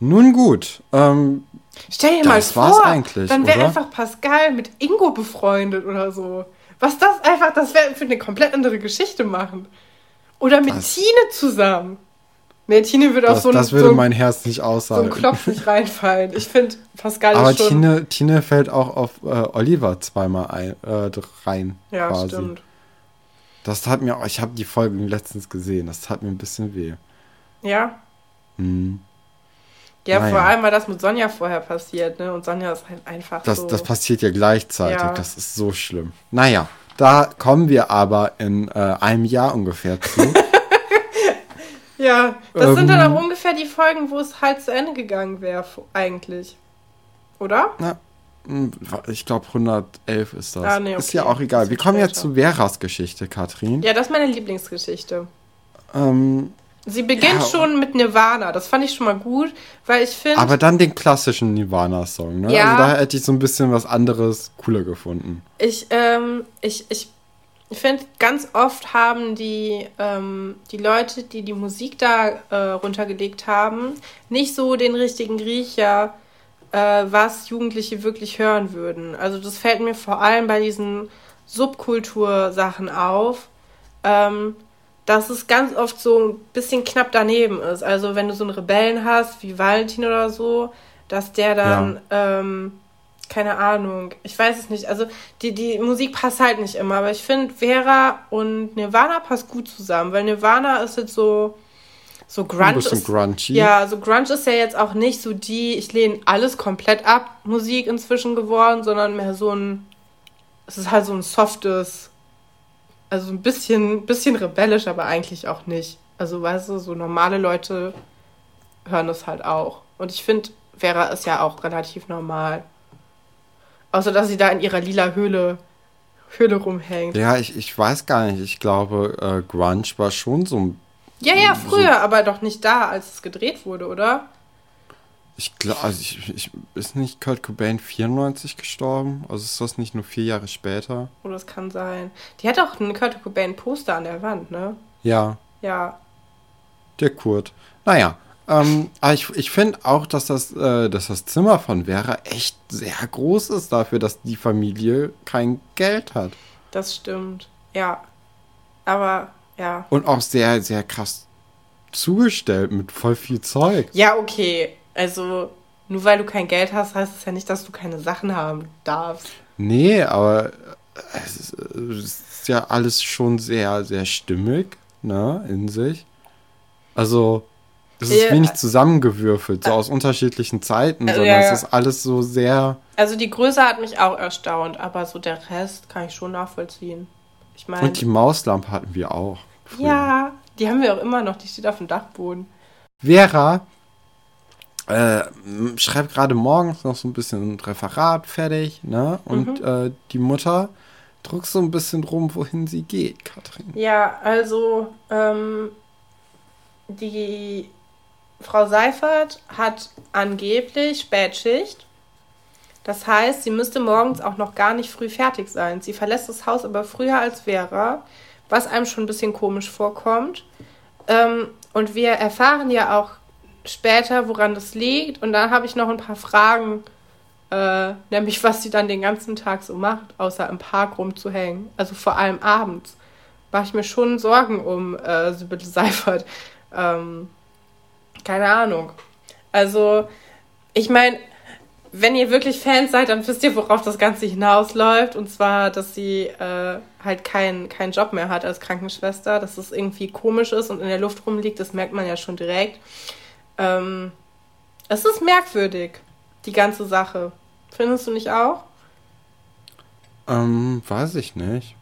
Nun gut. Ähm, Stell dir mal vor, dann wäre einfach Pascal mit Ingo befreundet oder so. Was das einfach, das wäre für eine komplett andere Geschichte machen. Oder mit das, Tine zusammen. Nee, Tine würde auf so ein. Das würde so mein Herz nicht aussagen. So ein Klopf nicht reinfallen. Ich finde, Pascal Aber ist schon. Tine, Tine fällt auch auf äh, Oliver zweimal ein, äh, rein. Ja, quasi. stimmt. Das tat mir auch, ich habe die Folgen letztens gesehen, das tat mir ein bisschen weh. Ja. Hm. Ja, naja. vor allem, weil das mit Sonja vorher passiert, ne? Und Sonja ist halt einfach das, so. Das passiert ja gleichzeitig, ja. das ist so schlimm. Naja, da kommen wir aber in äh, einem Jahr ungefähr zu. ja, das ähm, sind dann auch ungefähr die Folgen, wo es halt zu Ende gegangen wäre, eigentlich. Oder? Na, ich glaube 111 ist das. Ah, nee, okay. Ist ja auch egal. Wir kommen jetzt zu Veras Geschichte, Katrin. Ja, das ist meine Lieblingsgeschichte. Ähm, Sie beginnt ja, schon mit Nirvana. Das fand ich schon mal gut, weil ich finde. Aber dann den klassischen Nirvana-Song, ne? Ja, also da hätte ich so ein bisschen was anderes cooler gefunden. Ich, ähm, ich, ich, ich finde, ganz oft haben die, ähm, die Leute, die die Musik da äh, runtergelegt haben, nicht so den richtigen Riecher, äh, was Jugendliche wirklich hören würden. Also das fällt mir vor allem bei diesen Subkultursachen auf. Ähm, dass es ganz oft so ein bisschen knapp daneben ist. Also wenn du so einen Rebellen hast, wie Valentin oder so, dass der dann, ja. ähm, keine Ahnung, ich weiß es nicht. Also die, die Musik passt halt nicht immer, aber ich finde Vera und Nirvana passt gut zusammen, weil Nirvana ist jetzt so so Grunge ein bisschen ist, grungy. Ja, so Grunge ist ja jetzt auch nicht so die, ich lehne alles komplett ab, Musik inzwischen geworden, sondern mehr so ein, es ist halt so ein softes also ein bisschen, bisschen rebellisch, aber eigentlich auch nicht. Also, weißt du, so normale Leute hören das halt auch. Und ich finde, Vera ist ja auch relativ normal. Außer, dass sie da in ihrer lila Höhle, Höhle rumhängt. Ja, ich, ich weiß gar nicht. Ich glaube, äh, Grunge war schon so ein. Ja, ja, früher, so aber doch nicht da, als es gedreht wurde, oder? Ich glaube, also ich, ich, ist nicht Kurt Cobain 94 gestorben? Also ist das nicht nur vier Jahre später? Oh, das kann sein. Die hat auch einen Kurt Cobain Poster an der Wand, ne? Ja. Ja. Der Kurt. Naja, ähm, aber ich, ich finde auch, dass das, äh, dass das Zimmer von Vera echt sehr groß ist dafür, dass die Familie kein Geld hat. Das stimmt, ja. Aber, ja. Und auch sehr, sehr krass zugestellt mit voll viel Zeug. Ja, okay. Also, nur weil du kein Geld hast, heißt es ja nicht, dass du keine Sachen haben darfst. Nee, aber es ist, ja alles schon sehr, sehr stimmig, ne, in sich. Also, es ist ja, wenig zusammengewürfelt, so aus unterschiedlichen Zeiten, sondern ja, ja. es ist alles so sehr. Also die Größe hat mich auch erstaunt, aber so der Rest kann ich schon nachvollziehen. Ich meine. Und die Mauslampe hatten wir auch. Früher. Ja, die haben wir auch immer noch, die steht auf dem Dachboden. Vera äh, schreibt gerade morgens noch so ein bisschen ein Referat fertig, ne? Und mhm. äh, die Mutter druckt so ein bisschen rum, wohin sie geht, Katrin. Ja, also ähm, die Frau Seifert hat angeblich Spätschicht. Das heißt, sie müsste morgens auch noch gar nicht früh fertig sein. Sie verlässt das Haus aber früher als Vera, was einem schon ein bisschen komisch vorkommt. Ähm, und wir erfahren ja auch später, woran das liegt. Und dann habe ich noch ein paar Fragen, äh, nämlich was sie dann den ganzen Tag so macht, außer im Park rumzuhängen. Also vor allem abends. Mache ich mir schon Sorgen um äh, Sibylle Seifert. Ähm, keine Ahnung. Also, ich meine, wenn ihr wirklich Fans seid, dann wisst ihr, worauf das Ganze hinausläuft. Und zwar, dass sie äh, halt keinen kein Job mehr hat als Krankenschwester, dass es irgendwie komisch ist und in der Luft rumliegt, das merkt man ja schon direkt. Ähm, es ist merkwürdig, die ganze Sache. Findest du nicht auch? Ähm, weiß ich nicht.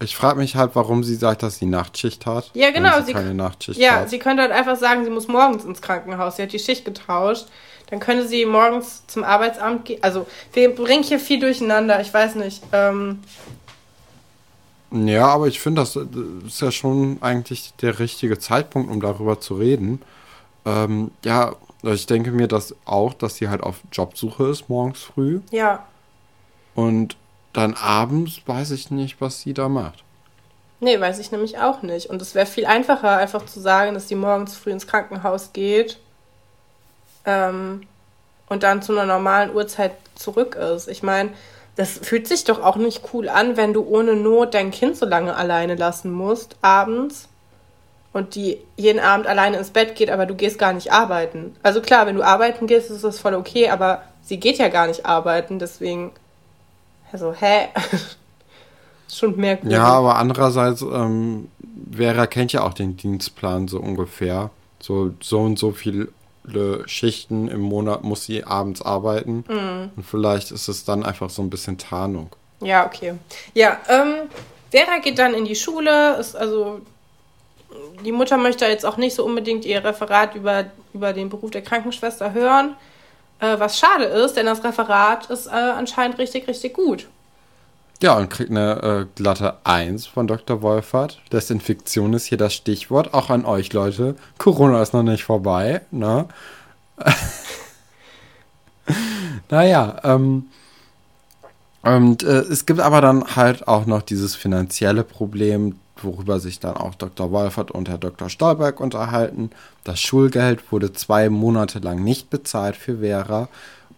Ich frage mich halt, warum sie sagt, dass sie Nachtschicht hat. Ja, genau. Sie, sie keine Nachtschicht ja, hat. sie könnte halt einfach sagen, sie muss morgens ins Krankenhaus. Sie hat die Schicht getauscht. Dann könnte sie morgens zum Arbeitsamt gehen. Also, wir bringen hier viel durcheinander. Ich weiß nicht. Ähm, ja, aber ich finde, das ist ja schon eigentlich der richtige Zeitpunkt, um darüber zu reden. Ähm, ja, ich denke mir das auch, dass sie halt auf Jobsuche ist morgens früh. Ja. Und dann abends weiß ich nicht, was sie da macht. Nee, weiß ich nämlich auch nicht. Und es wäre viel einfacher, einfach zu sagen, dass sie morgens früh ins Krankenhaus geht ähm, und dann zu einer normalen Uhrzeit zurück ist. Ich meine, das fühlt sich doch auch nicht cool an, wenn du ohne Not dein Kind so lange alleine lassen musst, abends. Und die jeden Abend alleine ins Bett geht, aber du gehst gar nicht arbeiten. Also klar, wenn du arbeiten gehst, ist das voll okay, aber sie geht ja gar nicht arbeiten, deswegen. Also, hä? Schon merkwürdig. Ja, aber andererseits, ähm, Vera kennt ja auch den Dienstplan so ungefähr. So, so und so viel Schichten im Monat muss sie abends arbeiten. Mhm. Und vielleicht ist es dann einfach so ein bisschen Tarnung. Ja, okay. Ja, ähm, Vera geht dann in die Schule, ist also die Mutter möchte jetzt auch nicht so unbedingt ihr Referat über, über den Beruf der Krankenschwester hören. Äh, was schade ist, denn das Referat ist äh, anscheinend richtig, richtig gut. Ja, und kriegt eine äh, glatte 1 von Dr. Wolfert. Desinfektion ist hier das Stichwort. Auch an euch, Leute. Corona ist noch nicht vorbei, ne? naja, ähm. Und äh, es gibt aber dann halt auch noch dieses finanzielle Problem, worüber sich dann auch Dr. Wolfert und Herr Dr. Stolberg unterhalten. Das Schulgeld wurde zwei Monate lang nicht bezahlt für Vera.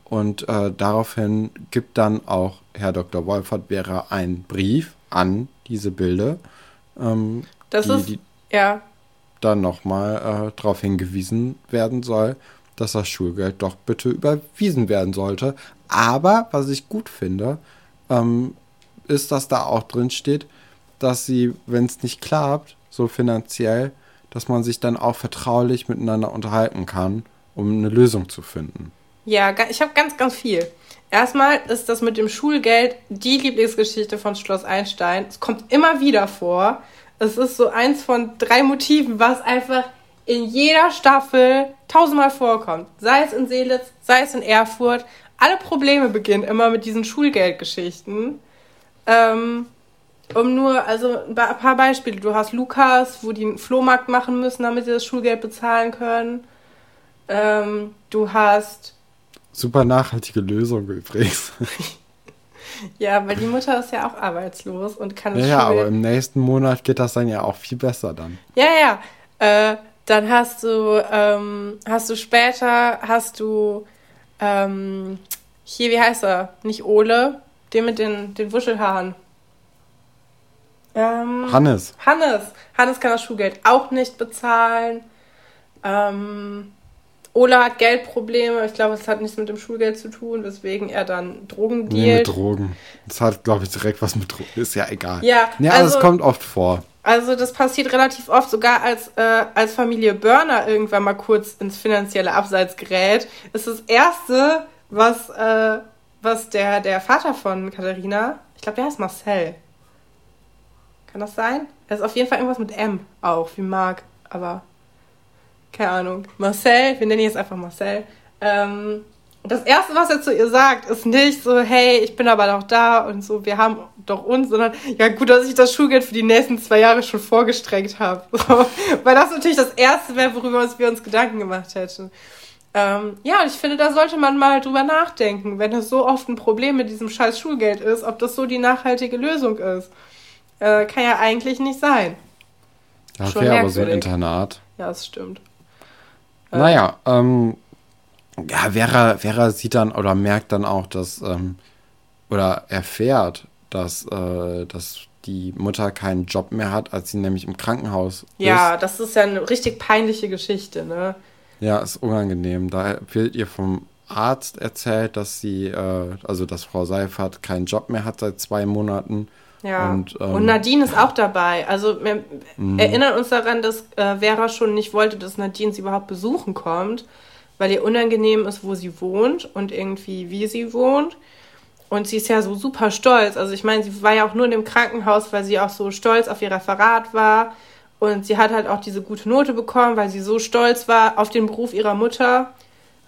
Und äh, daraufhin gibt dann auch Herr Dr. Wolfert wäre ein Brief an diese Bilder, ähm, das die, ist, die ja. dann nochmal äh, darauf hingewiesen werden soll, dass das Schulgeld doch bitte überwiesen werden sollte. Aber was ich gut finde, ähm, ist, dass da auch drin steht, dass sie, wenn es nicht klappt, so finanziell, dass man sich dann auch vertraulich miteinander unterhalten kann, um eine Lösung zu finden. Ja, ich habe ganz, ganz viel. Erstmal ist das mit dem Schulgeld die Lieblingsgeschichte von Schloss Einstein. Es kommt immer wieder vor. Es ist so eins von drei Motiven, was einfach in jeder Staffel tausendmal vorkommt. Sei es in Seelitz, sei es in Erfurt. Alle Probleme beginnen immer mit diesen Schulgeldgeschichten. Ähm, um nur, also ein paar Beispiele. Du hast Lukas, wo die einen Flohmarkt machen müssen, damit sie das Schulgeld bezahlen können. Ähm, du hast Super nachhaltige Lösung übrigens. ja, weil die Mutter ist ja auch arbeitslos und kann es Ja, ja aber im nächsten Monat geht das dann ja auch viel besser dann. Ja, ja. Äh, dann hast du, ähm, hast du später, hast du, ähm, hier, wie heißt er? Nicht Ole, den mit den, den Wuschelhaaren. Ähm, Hannes. Hannes. Hannes kann das Schulgeld auch nicht bezahlen. Ähm, Ola hat Geldprobleme. Ich glaube, es hat nichts mit dem Schulgeld zu tun, weswegen er dann Drogen dealt. Nee, mit Drogen. Das hat, glaube ich, direkt was mit Drogen. Ist ja egal. Ja, ja also, das kommt oft vor. Also das passiert relativ oft, sogar als, äh, als Familie Burner irgendwann mal kurz ins finanzielle Abseits gerät. Ist das Erste, was, äh, was der, der Vater von Katharina, ich glaube, der heißt Marcel. Kann das sein? Er ist auf jeden Fall irgendwas mit M auch, wie Marc, aber keine Ahnung, Marcel, wir nennen ihn jetzt einfach Marcel. Ähm, das erste, was er zu ihr sagt, ist nicht so, hey, ich bin aber noch da und so, wir haben doch uns, sondern ja gut, dass ich das Schulgeld für die nächsten zwei Jahre schon vorgestreckt habe. So, weil das natürlich das erste wäre, worüber wir uns Gedanken gemacht hätten. Ähm, ja, und ich finde, da sollte man mal drüber nachdenken, wenn es so oft ein Problem mit diesem scheiß Schulgeld ist, ob das so die nachhaltige Lösung ist. Äh, kann ja eigentlich nicht sein. Ja, okay, aber so ein Internat. Ja, das stimmt. Äh, naja, ähm, ja, Vera, Vera sieht dann oder merkt dann auch, dass, ähm, oder erfährt, dass, äh, dass die Mutter keinen Job mehr hat, als sie nämlich im Krankenhaus ist. Ja, das ist ja eine richtig peinliche Geschichte, ne? Ja, ist unangenehm. Da wird ihr vom Arzt erzählt, dass sie, äh, also dass Frau Seifert keinen Job mehr hat seit zwei Monaten. Ja. Und, ähm, und, Nadine ist auch dabei. Also wir mhm. erinnern uns daran, dass äh, Vera schon nicht wollte, dass Nadine sie überhaupt besuchen kommt, weil ihr unangenehm ist, wo sie wohnt und irgendwie wie sie wohnt. und sie ist ja so super stolz. Also ich meine, sie war ja auch nur in dem Krankenhaus, weil sie auch so stolz auf ihr Referat war. Und sie hat halt auch diese gute Note bekommen, weil sie so stolz war auf den Beruf ihrer Mutter.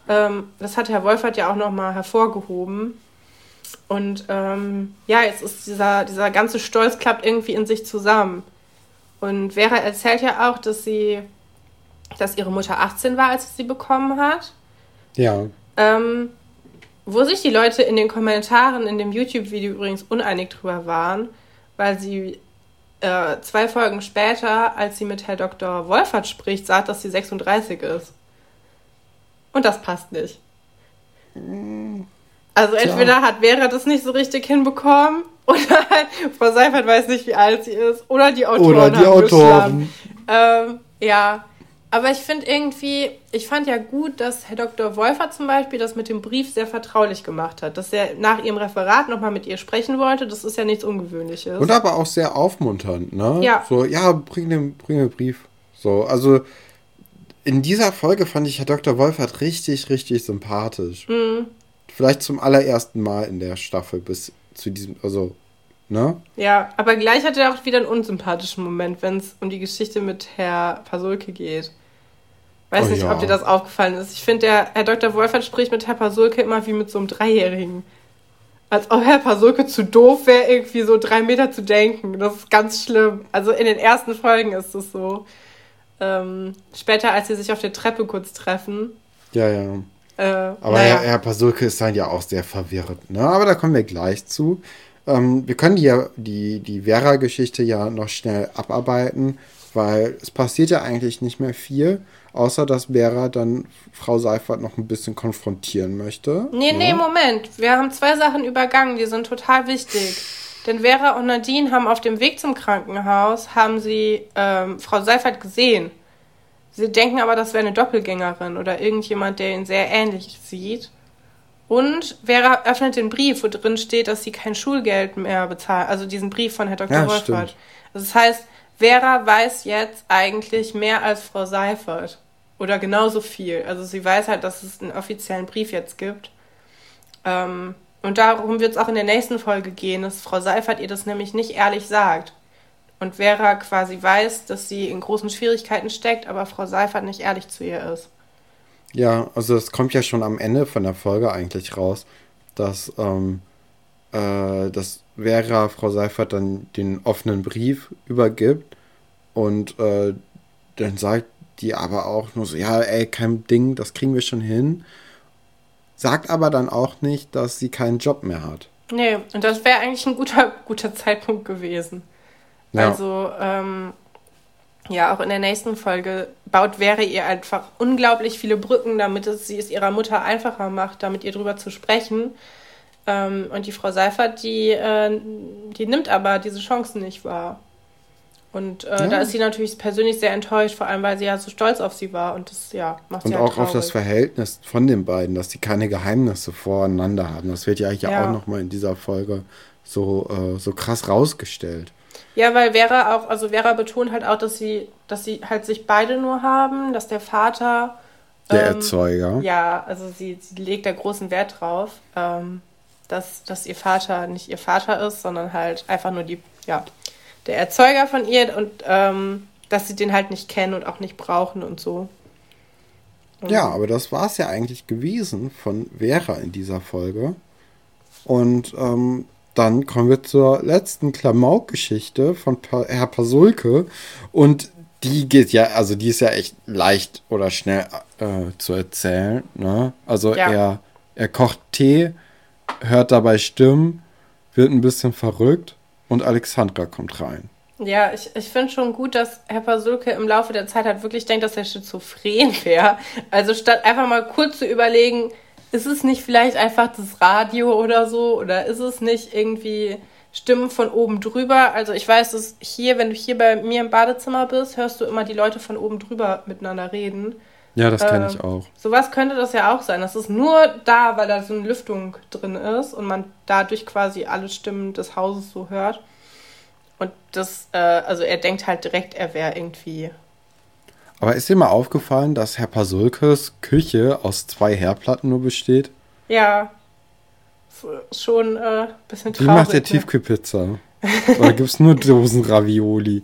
Ähm, das hat Herr Wolfert ja auch nochmal hervorgehoben. Und ähm, ja, jetzt ist dieser, dieser ganze Stolz klappt irgendwie in sich zusammen. Und Vera erzählt ja auch, dass sie, dass ihre Mutter 18 war, als sie sie bekommen hat. Ja. Ähm, wo sich die Leute in den Kommentaren in dem YouTube-Video übrigens uneinig drüber waren, weil sie äh, zwei Folgen später, als sie mit Herr Dr. Wolfert spricht, sagt, dass sie 36 ist. Und das passt nicht. Also entweder hat Vera das nicht so richtig hinbekommen oder halt Frau Seifert weiß nicht, wie alt sie ist oder die Autoren oder die haben Autoren. Ähm, ja, aber ich finde irgendwie, ich fand ja gut, dass Herr Dr. Wolfer zum Beispiel das mit dem Brief sehr vertraulich gemacht hat. Dass er nach ihrem Referat nochmal mit ihr sprechen wollte, das ist ja nichts Ungewöhnliches. Und aber auch sehr aufmunternd, ne? Ja. So, ja, bring den, bring den Brief. So, also in dieser Folge fand ich Herr Dr. Wolfert richtig, richtig sympathisch. Mhm. Vielleicht zum allerersten Mal in der Staffel bis zu diesem, also Ne? Ja, aber gleich hat er auch wieder einen unsympathischen Moment, wenn es um die Geschichte mit Herr Pasulke geht. Weiß oh, nicht, ja. ob dir das aufgefallen ist. Ich finde, der Herr Dr. Wolfert spricht mit Herr Pasulke immer wie mit so einem Dreijährigen. Als ob Herr Pasulke zu doof wäre, irgendwie so drei Meter zu denken. Das ist ganz schlimm. Also in den ersten Folgen ist es so. Ähm, später, als sie sich auf der Treppe kurz treffen. Ja, ja. Äh, Aber naja. Herr, Herr Pasulke ist dann ja auch sehr verwirrt. Ne? Aber da kommen wir gleich zu. Ähm, wir können die, die, die Vera-Geschichte ja noch schnell abarbeiten, weil es passiert ja eigentlich nicht mehr viel, außer dass Vera dann Frau Seifert noch ein bisschen konfrontieren möchte. Nee, ja. nee, Moment. Wir haben zwei Sachen übergangen, die sind total wichtig. Denn Vera und Nadine haben auf dem Weg zum Krankenhaus, haben sie ähm, Frau Seifert gesehen. Sie denken aber, das wäre eine Doppelgängerin oder irgendjemand, der ihn sehr ähnlich sieht. Und Vera öffnet den Brief, wo drin steht, dass sie kein Schulgeld mehr bezahlt. Also diesen Brief von Herr Dr. Ja, Wolfert. Also das heißt, Vera weiß jetzt eigentlich mehr als Frau Seifert. Oder genauso viel. Also sie weiß halt, dass es einen offiziellen Brief jetzt gibt. Ähm, und darum wird es auch in der nächsten Folge gehen, dass Frau Seifert ihr das nämlich nicht ehrlich sagt. Und Vera quasi weiß, dass sie in großen Schwierigkeiten steckt, aber Frau Seifert nicht ehrlich zu ihr ist. Ja, also es kommt ja schon am Ende von der Folge eigentlich raus, dass, ähm, äh, dass Vera Frau Seifert dann den offenen Brief übergibt und äh, dann sagt die aber auch nur so, ja, ey, kein Ding, das kriegen wir schon hin. Sagt aber dann auch nicht, dass sie keinen Job mehr hat. Nee, und das wäre eigentlich ein guter, guter Zeitpunkt gewesen. Ja. Also, ähm, ja, auch in der nächsten Folge baut Vera ihr einfach unglaublich viele Brücken, damit es sie es ihrer Mutter einfacher macht, damit ihr drüber zu sprechen. Ähm, und die Frau Seifert, die, äh, die nimmt aber diese Chancen nicht wahr. Und äh, ja. da ist sie natürlich persönlich sehr enttäuscht, vor allem weil sie ja so stolz auf sie war. Und das ja, macht und sie halt auch traurig. auf das Verhältnis von den beiden, dass sie keine Geheimnisse voreinander haben. Das wird ja, ja. auch nochmal in dieser Folge so, äh, so krass rausgestellt. Ja, weil Vera auch, also Vera betont halt auch, dass sie, dass sie halt sich beide nur haben, dass der Vater. Der ähm, Erzeuger. Ja, also sie, sie legt da großen Wert drauf, ähm, dass, dass ihr Vater nicht ihr Vater ist, sondern halt einfach nur die, ja, der Erzeuger von ihr und ähm, dass sie den halt nicht kennen und auch nicht brauchen und so. Und ja, aber das war es ja eigentlich gewesen von Vera in dieser Folge. Und ähm, dann kommen wir zur letzten Klamauk-Geschichte von pa Herr Pasulke. Und die geht ja, also die ist ja echt leicht oder schnell äh, zu erzählen. Ne? Also ja. er, er kocht Tee, hört dabei Stimmen, wird ein bisschen verrückt und Alexandra kommt rein. Ja, ich, ich finde schon gut, dass Herr Pasulke im Laufe der Zeit halt wirklich denkt, dass er schizophren wäre. Also statt einfach mal kurz zu überlegen, ist es nicht vielleicht einfach das Radio oder so? Oder ist es nicht irgendwie Stimmen von oben drüber? Also ich weiß, dass hier, wenn du hier bei mir im Badezimmer bist, hörst du immer die Leute von oben drüber miteinander reden. Ja, das kenne ähm, ich auch. Sowas könnte das ja auch sein. Das ist nur da, weil da so eine Lüftung drin ist und man dadurch quasi alle Stimmen des Hauses so hört. Und das, äh, also er denkt halt direkt, er wäre irgendwie aber ist dir mal aufgefallen, dass Herr Pasulkes Küche aus zwei Herdplatten nur besteht? Ja. ist schon äh, ein bisschen Wie traurig. macht der ne? Tiefkühlpizza? Oder gibt es nur Dosen Ravioli?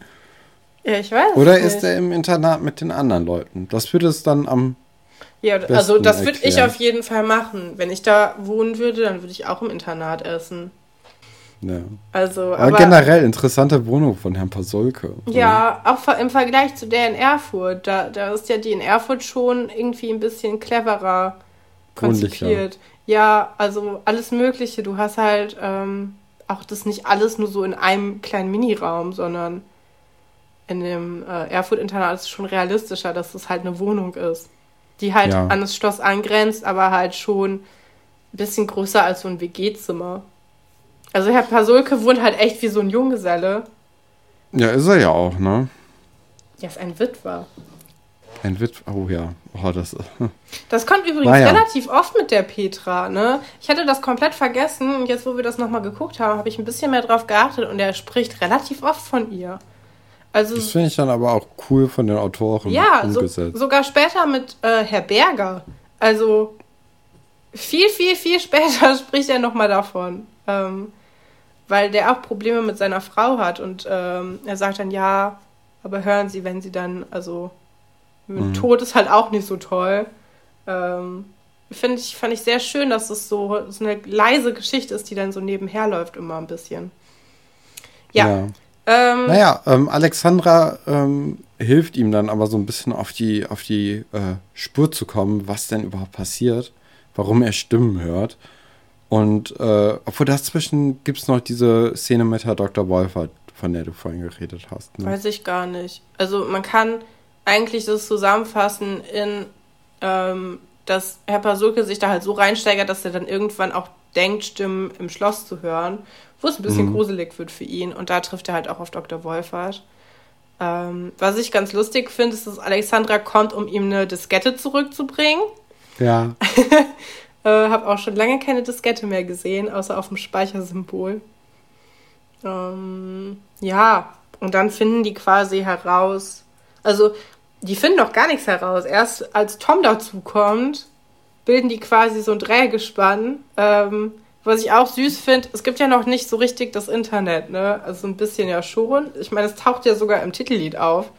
Ja, ich weiß. Oder nicht. ist er im Internat mit den anderen Leuten? Das würde es dann am. Ja, also das würde ich auf jeden Fall machen. Wenn ich da wohnen würde, dann würde ich auch im Internat essen. Ja. Also, Aber, aber, generell interessante Wohnung von Herrn Pasulke. ja, auch im Vergleich zu der in Erfurt, da, da ist ja die in Erfurt schon irgendwie ein bisschen cleverer konzipiert. Ja, also alles Mögliche. Du hast halt ähm, auch das nicht alles nur so in einem kleinen Miniraum, sondern in dem äh, Erfurt-Internat ist es schon realistischer, dass es halt eine Wohnung ist, die halt Ja. an das Schloss angrenzt, aber halt schon ein bisschen größer als so ein WG-Zimmer. Also Herr Pasulke wohnt halt echt wie so ein Junggeselle. Ja, ist er ja auch, ne? Ja, ist ein Witwer. Ein Witw. Oh ja. Oh, das. Das kommt übrigens Naja. relativ oft mit der Petra, ne? Ich hatte das komplett vergessen und jetzt, wo wir das nochmal geguckt haben, habe ich ein bisschen mehr drauf geachtet und er spricht relativ oft von ihr. Also, Das finde ich dann aber auch cool von den Autoren ja, so, sogar später mit äh, Herr Berger. Also, viel, viel, viel später spricht er nochmal davon. Ähm, weil der auch Probleme mit seiner Frau hat und ähm, er sagt dann, ja, aber hören Sie, wenn Sie dann, also, Mhm. Tod ist halt auch nicht so toll. Ähm, Finde ich, fand ich sehr schön, dass es so, so eine leise Geschichte ist, die dann so nebenher läuft, immer ein bisschen. Ja. Ähm, Naja, ähm, Alexandra ähm, hilft ihm dann aber so ein bisschen auf die, auf die äh, Spur zu kommen, was denn überhaupt passiert, warum er Stimmen hört. Und äh, obwohl dazwischen gibt es noch diese Szene mit Herr Dr. Wolfert, von der du vorhin geredet hast. Ne? Weiß ich gar nicht. Also man kann eigentlich das zusammenfassen in, ähm, dass Herr Pasulke sich da halt so reinsteigert, dass er dann irgendwann auch denkt, Stimmen im Schloss zu hören, wo es ein bisschen Mhm. gruselig wird für ihn. Und da trifft er halt auch auf Dr. Wolfert. Ähm, was ich ganz lustig finde, ist, dass Alexandra kommt, um ihm eine Diskette zurückzubringen. Ja, Äh, hab auch schon lange keine Diskette mehr gesehen, außer auf dem Speichersymbol. Ähm, ja, und dann finden die quasi heraus. Also, die finden doch gar nichts heraus. Erst als Tom dazukommt, bilden die quasi so ein Dreiergespann. Ähm, was ich auch süß finde, es gibt ja noch nicht so richtig das Internet, ne? Also so ein bisschen ja schon. Ich meine, es taucht ja sogar im Titellied auf.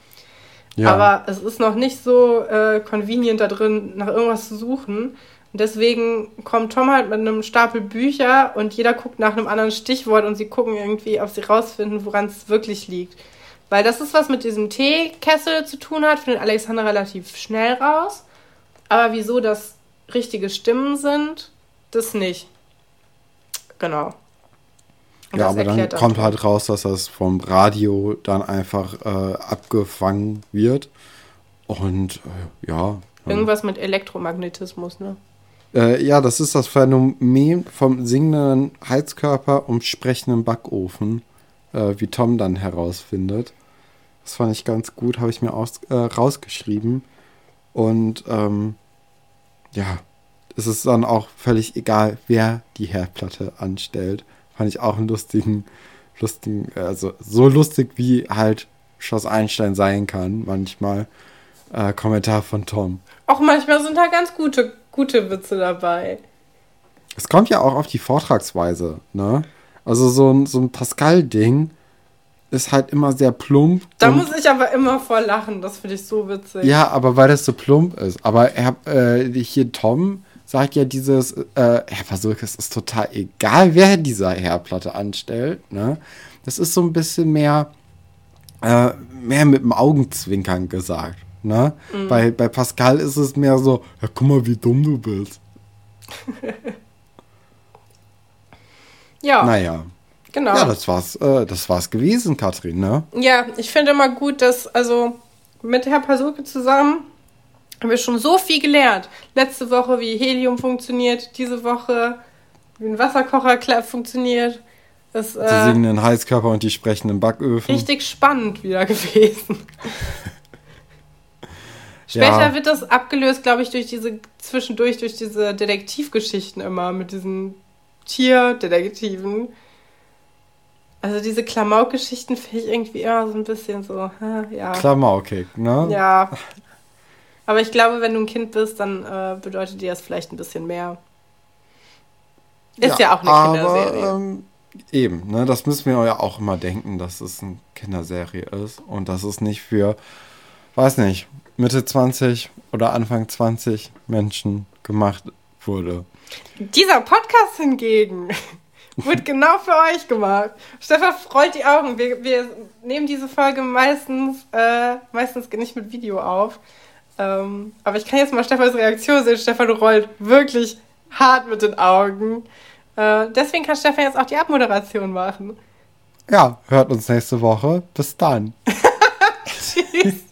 ja. Aber es ist noch nicht so äh, convenient da drin, nach irgendwas zu suchen. Und deswegen kommt Tom halt mit einem Stapel Bücher und jeder guckt nach einem anderen Stichwort und sie gucken irgendwie, ob sie rausfinden, woran es wirklich liegt. Weil das ist was mit diesem Teekessel zu tun hat, findet Alexander relativ schnell raus. Aber wieso das richtige Stimmen sind, das nicht. Genau. Und ja, aber dann kommt halt raus, dass das vom Radio dann einfach äh, abgefangen wird. Und äh, ja. Irgendwas mit Elektromagnetismus, ne? Äh, ja, das ist das Phänomen vom singenden Heizkörper und sprechenden Backofen, äh, wie Tom dann herausfindet. Das fand ich ganz gut, habe ich mir aus, äh, rausgeschrieben. Und ähm, ja, es ist dann auch völlig egal, wer die Herdplatte anstellt. Fand ich auch einen lustigen, lustigen, also so lustig wie halt Schloss Einstein sein kann, manchmal. Äh, Kommentar von Tom. Auch manchmal sind da ganz gute, gute Witze dabei. Es kommt ja auch auf die Vortragsweise, ne? Also so ein, so ein Pascal-Ding ist halt immer sehr plump. Da muss ich aber immer vor lachen. Das finde ich so witzig. ja, aber weil das so plump ist. Aber er, äh, hier Tom sagt ja dieses, äh, Herr Pasulke, es ist total egal, wer diese Herdplatte anstellt, ne? Das ist so ein bisschen mehr, äh, mehr mit dem Augenzwinkern gesagt, ne? Mhm. Bei, bei Pascal ist es mehr so, ja, guck mal, wie dumm du bist. Ja, Naja. genau. Ja, das war's, äh, das war's gewesen, Katrin, ne? Ja, ich finde immer gut, dass, also mit Herr Pasulke zusammen haben wir schon so viel gelernt. Letzte Woche, wie Helium funktioniert, diese Woche, wie ein Wasserkocher funktioniert. Das Die äh, singenden Heizkörper und die sprechenden Backöfen. richtig spannend wieder gewesen. Später Ja. wird das abgelöst, glaube ich, durch diese, zwischendurch durch diese Detektivgeschichten immer, mit diesen Tierdetektiven. Also diese Klamauk-Geschichten finde ich irgendwie immer so ein bisschen so, ja. Klamaukig, ne? Ja. Aber ich glaube, wenn du ein Kind bist, dann äh, bedeutet dir das vielleicht ein bisschen mehr. Ist ja, ja auch eine aber, Kinderserie. Ähm, eben, ne, das müssen wir ja auch immer denken, dass es eine Kinderserie ist und dass es nicht für, weiß nicht, Mitte 20 oder Anfang 20 Menschen gemacht wurde. Dieser Podcast hingegen wird genau für euch gemacht. Stefan freut die Augen. Wir, wir nehmen diese Folge meistens, äh, meistens nicht mit Video auf. Ähm, aber ich kann jetzt mal Stefans Reaktion sehen. Stefan rollt wirklich hart mit den Augen. Äh, deswegen kann Stefan jetzt auch die Abmoderation machen. Ja, hört uns nächste Woche. Bis dann. Tschüss.